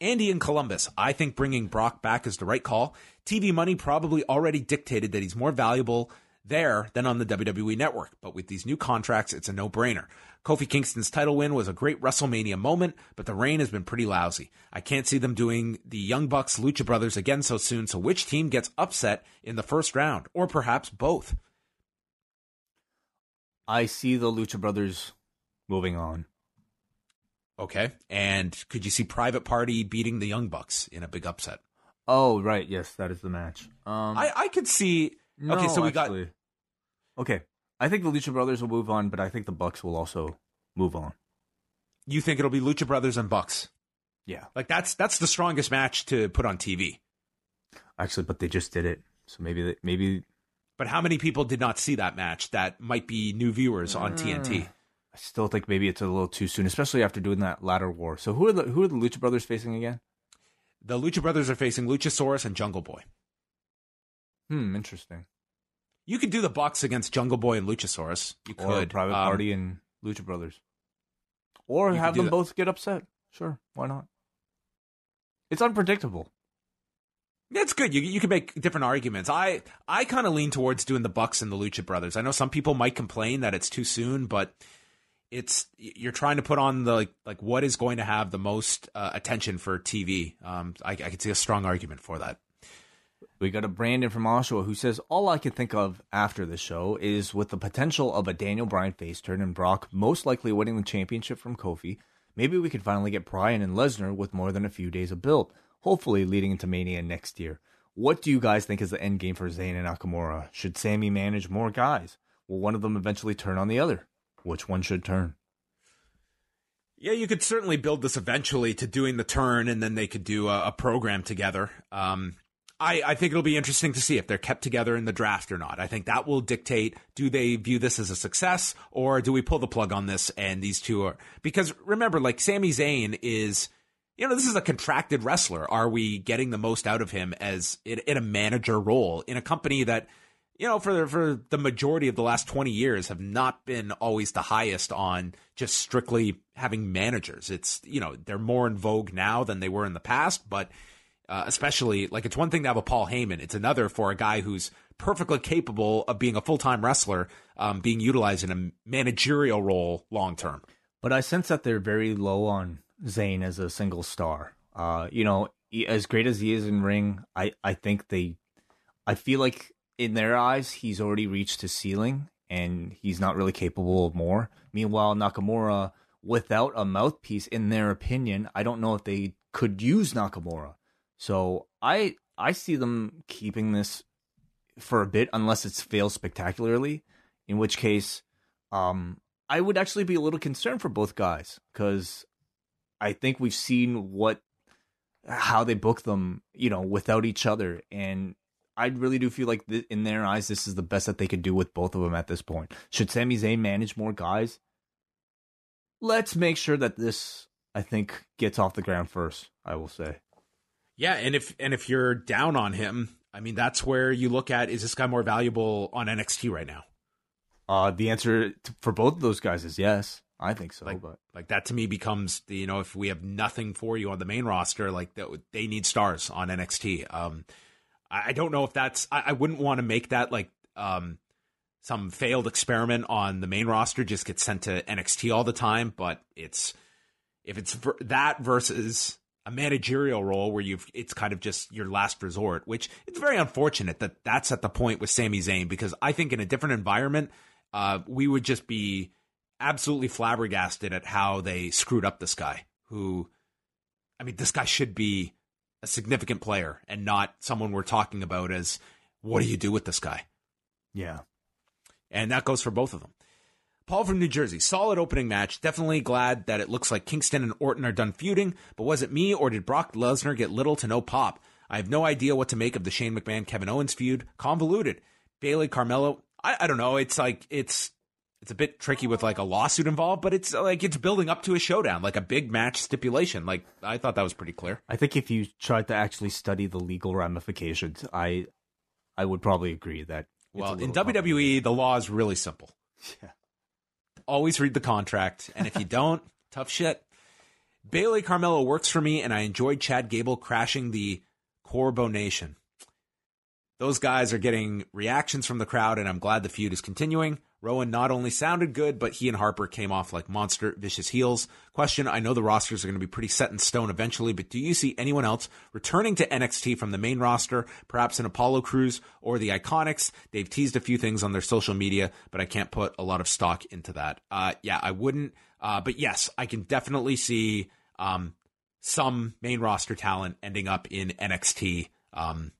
Andy in Columbus, I think bringing Brock back is the right call. TV money probably already dictated that he's more valuable there than on the WWE network. But with these new contracts, it's a no brainer. Kofi Kingston's title win was a great WrestleMania moment, but the reign has been pretty lousy. I can't see them doing the Young Bucks Lucha Brothers again so soon, so which team gets upset in the first round? Or perhaps both? I see the Lucha Brothers moving on. Okay. And could you see Private Party beating the Young Bucks in a big upset? Oh, right. Yes, that is the match. Um, I, I could see. No, okay, so we actually. got Okay. I think the Lucha Brothers will move on, but I think the Bucks will also move on. You think it'll be Lucha Brothers and Bucks? Yeah, Like that's that's the strongest match to put on TV. actually, but they just did it, so maybe they, maybe But how many people did not see that match that might be new viewers on TNT? I still think maybe it's a little too soon, especially after doing that ladder war. So who are the who are the Lucha Brothers facing again? The Lucha Brothers are facing Luchasaurus and Jungle Boy. Hmm, interesting. You could do the Bucks against Jungle Boy and Luchasaurus. You Or could Private Um, Party and Lucha Brothers, or have them that. both get upset. Sure, why not? It's unpredictable. That's good. You you can make different arguments. I I kind of lean towards doing the Bucks and the Lucha Brothers. I know some people might complain that it's too soon, but it's you're trying to put on the like, like what is going to have the most uh, attention for TV. Um, I, I could see a strong argument for that. We got a Brandon from Oshawa who says, All I can think of after the show is with the potential of a Daniel Bryan face turn and Brock most likely winning the championship from Kofi, maybe we could finally get Bryan and Lesnar with more than a few days of build, hopefully leading into Mania next year. What do you guys think is the end game for Zayn and Nakamura? Should Sami manage more guys? Will one of them eventually turn on the other? Which one should turn? Yeah, you could certainly build this eventually to doing the turn, and then they could do a, a program together. Um, I, I think it'll be interesting to see if they're kept together in the draft or not. I think that will dictate do they view this as a success or do we pull the plug on this and these two are because remember, like Sami Zayn is you know, this is a contracted wrestler. Are we getting the most out of him as in, in a manager role in a company that, you know, for for the majority of the last twenty years have not been always the highest on just strictly having managers. It's you know they're more in vogue now than they were in the past, but uh, especially like it's one thing to have a Paul Heyman. It's another for a guy who's perfectly capable of being a full time wrestler, um, being utilized in a managerial role long term. But I sense that they're very low on Zayn as a single star. Uh, you know, he- as great as he is in ring, I, I think they, I feel like in their eyes, he's already reached his ceiling and he's not really capable of more. Meanwhile, Nakamura, without a mouthpiece, in their opinion, I don't know if they could use Nakamura. So I, I see them keeping this for a bit unless it's fails spectacularly, in which case, um, I would actually be a little concerned for both guys because I think we've seen what how they book them, you know, without each other, and I really do feel like th- in their eyes, this is the best that they could do with both of them at this point. Should Sami Zayn manage more guys? Let's make sure that this, I think, gets off the ground first. I will say. Yeah, and if and if you're down on him, I mean that's where you look at is this guy more valuable on NXT right now? Uh, the answer to, for both of those guys is yes. I think so, Like, but like that to me becomes you know if we have nothing for you on the main roster, like that they need stars on NXT. Um, I, don't know if that's I, I wouldn't want to make that like um some failed experiment on the main roster just get sent to NXT all the time, but it's if it's that versus a managerial role where you've it's kind of just your last resort, which it's very unfortunate that that's at the point with Sami Zayn because I think in a different environment, uh, we would just be absolutely flabbergasted at how they screwed up this guy. Who, I mean, this guy should be a significant player and not someone we're talking about as what do you do with this guy? yeah, And that goes for both of them. Paul from New Jersey, solid opening match. Definitely glad that it looks like Kingston and Orton are done feuding, but was it me or did Brock Lesnar get little to no pop? I have no idea what to make of the Shane McMahon Kevin Owens feud. Convoluted. Bayley Carmella, I, I don't know. It's like it's it's a bit tricky with like a lawsuit involved, but it's like it's building up to a showdown, like a big match stipulation. Like I thought that was pretty clear. I think if you tried to actually study the legal ramifications, I, I would probably agree that. Well, in complicated. WWE, the law is really simple. Yeah. Always read the contract, and if you don't, tough shit. Bayley Carmella works for me, and I enjoyed Chad Gable crashing the Corbo Nation. Those guys are getting reactions from the crowd, and I'm glad the feud is continuing. Rowan not only sounded good, but he and Harper came off like monster, vicious heels. Question I know the rosters are going to be pretty set in stone eventually, but do you see anyone else returning to NXT from the main roster, perhaps an Apollo Crews or the Iconics? They've teased a few things on their social media, but I can't put a lot of stock into that. Uh, yeah, I wouldn't. Uh, but yes, I can definitely see um, some main roster talent ending up in NXT. Um,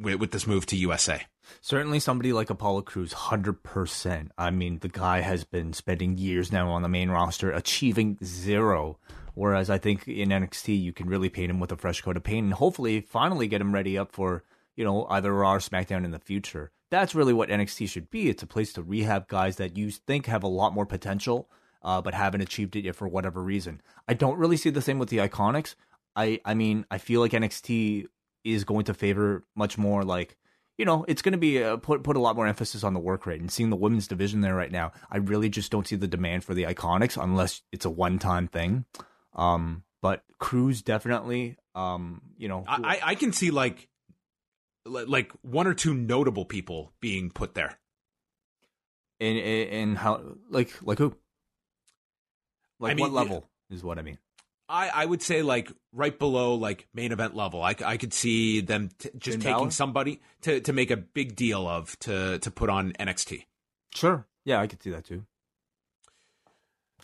with, with this move to USA. Certainly, somebody like Apollo Crews, hundred percent. I mean, the guy has been spending years now on the main roster, achieving zero. Whereas I think in NXT, you can really paint him with a fresh coat of paint, and hopefully, finally get him ready up for you know either Raw or SmackDown in the future. That's really what NXT should be. It's a place to rehab guys that you think have a lot more potential, uh, but haven't achieved it yet for whatever reason. I don't really see the same with the Iconics. I I mean, I feel like NXT is going to favor much more like you know, it's going to be a, put put a lot more emphasis on the work rate. And seeing the women's division there right now, I really just don't see the demand for the Iconics unless it's a one time thing. Um, but Crews definitely, um, you know, I, I can see like like one or two notable people being put there. And in how like like who? Like I mean, what level is what I mean. I, I would say like right below like main event level. I, I could see them t- just Finn taking Balor? somebody to, to make a big deal of to to put on NXT. Sure. Yeah, I could see that too.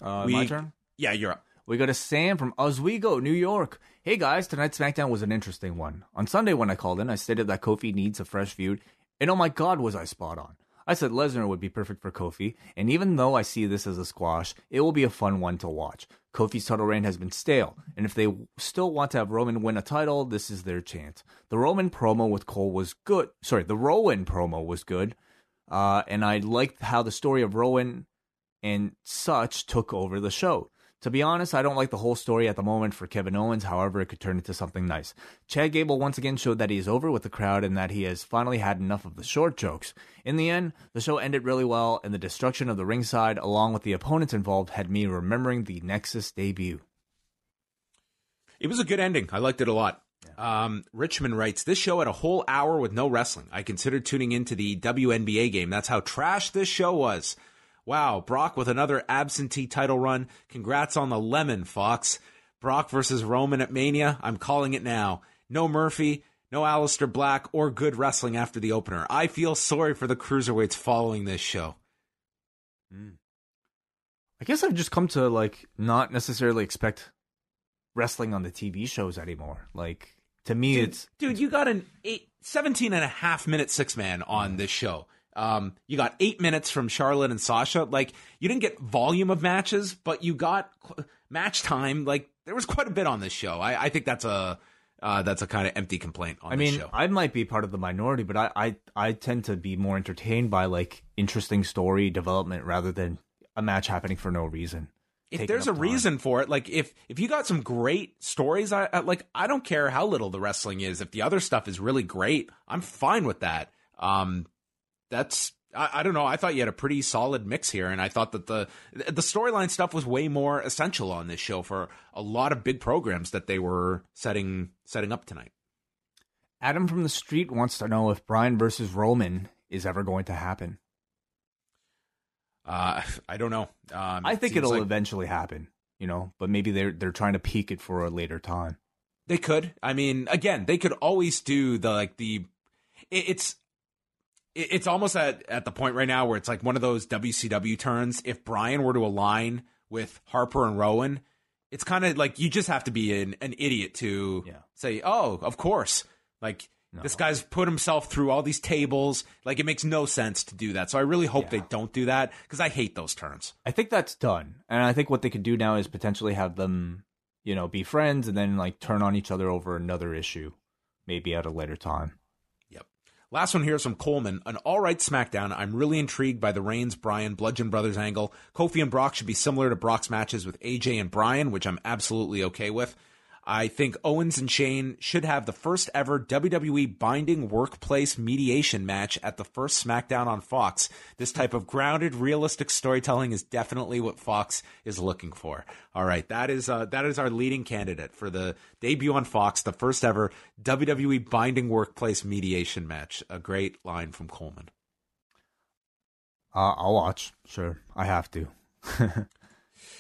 Uh, We- my turn. Yeah, you're up. We go to Sam from Oswego, New York. Hey guys, tonight's SmackDown was an interesting one. On Sunday when I called in, I stated that Kofi needs a fresh feud, and oh my god, was I spot on. I said Lesnar would be perfect for Kofi, and even though I see this as a squash, it will be a fun one to watch. Kofi's title reign has been stale, and if they still want to have Roman win a title, this is their chance. The Roman promo with Cole was good. Sorry, the Rowan promo was good, uh, and I liked how the story of Rowan and such took over the show. To be honest, I don't like the whole story at the moment for Kevin Owens. However, it could turn into something nice. Chad Gable once again showed that he is over with the crowd and that he has finally had enough of the short jokes. In the end, the show ended really well, and the destruction of the ringside, along with the opponents involved, had me remembering the Nexus debut. It was a good ending. I liked it a lot. Um, Richmond writes, This show had a whole hour with no wrestling. I considered tuning into the WNBA game. That's how trash this show was. Wow, Brock with another absentee title run. Congrats on the lemon, Fox. Brock versus Roman at Mania. I'm calling it now. No Murphy, no Aleister Black, or good wrestling after the opener. I feel sorry for the cruiserweights following this show. Hmm. I guess I've just come to like not necessarily expect wrestling on the TV shows anymore. Like to me, dude, it's dude you got an eight, 17 and a half minute six man on this show um, you got eight minutes from charlotte and sasha. Like you didn't get volume of matches but you got match time. Like there was quite a bit on this show. I, I think that's a uh, that's a kind of empty complaint on I this mean, show. I might be part of the minority, but I, I I tend to be more entertained by like interesting story development rather than a match happening for no reason. if there's a time. reason for it like if if you got some great stories I, I like i don't care how little the wrestling is. If the other stuff is really great i'm fine with that. Um that's I, I don't know i thought you had a pretty solid mix here and i thought that the the storyline stuff was way more essential on this show for a lot of big programs that they were setting setting up tonight Adam from the street wants to know if Bryan versus Roman is ever going to happen. uh i don't know um I think seems it'll like eventually happen, you know, but maybe they're they're trying to peak it for a later time. They could. I mean, again, they could always do the like the. it- It's it- it's almost at at the point right now where it's like one of those WCW turns. If Bryan were to align with Harper and Rowan, it's kind of like you just have to be an, an idiot to Yeah. say, "Oh, of course." Like this guy's put himself through all these tables. Like it makes no sense to do that. So I really hope they don't do that because I hate those turns. I think that's done. And I think what they could do now is potentially have them, you know, be friends and then like turn on each other over another issue, maybe at a later time. Last one here is from Coleman. An all right SmackDown. I'm really intrigued by the Reigns, Bryan, Bludgeon Brothers angle. Kofi and Brock should be similar to Brock's matches with AJ and Bryan, which I'm absolutely okay with. I think Owens and Shane should have the first ever WWE binding workplace mediation match at the first SmackDown on Fox. This type of grounded, realistic storytelling is definitely what Fox is looking for. All right, that is uh, that is our leading candidate for the debut on Fox, the first ever WWE binding workplace mediation match. A great line from Coleman. Uh, I'll watch. Sure. I have to.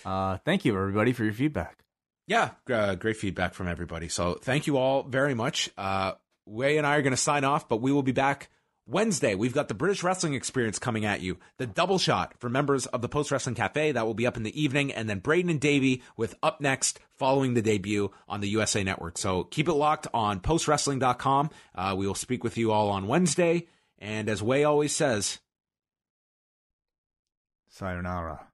uh, thank you, everybody, for your feedback. Yeah, uh, great feedback from everybody. So thank you all very much. Uh, Wai and I are going to sign off, but we will be back Wednesday, we've got the British Wrestling Experience coming at you. The double shot for members of the Post Wrestling Cafe. That will be up in the evening. And then Braden and Davey with Up Next following the debut on the USA Network. So keep it locked on postwrestling.com. Uh, we will speak with you all on Wednesday. And as Wai always says, Sayonara.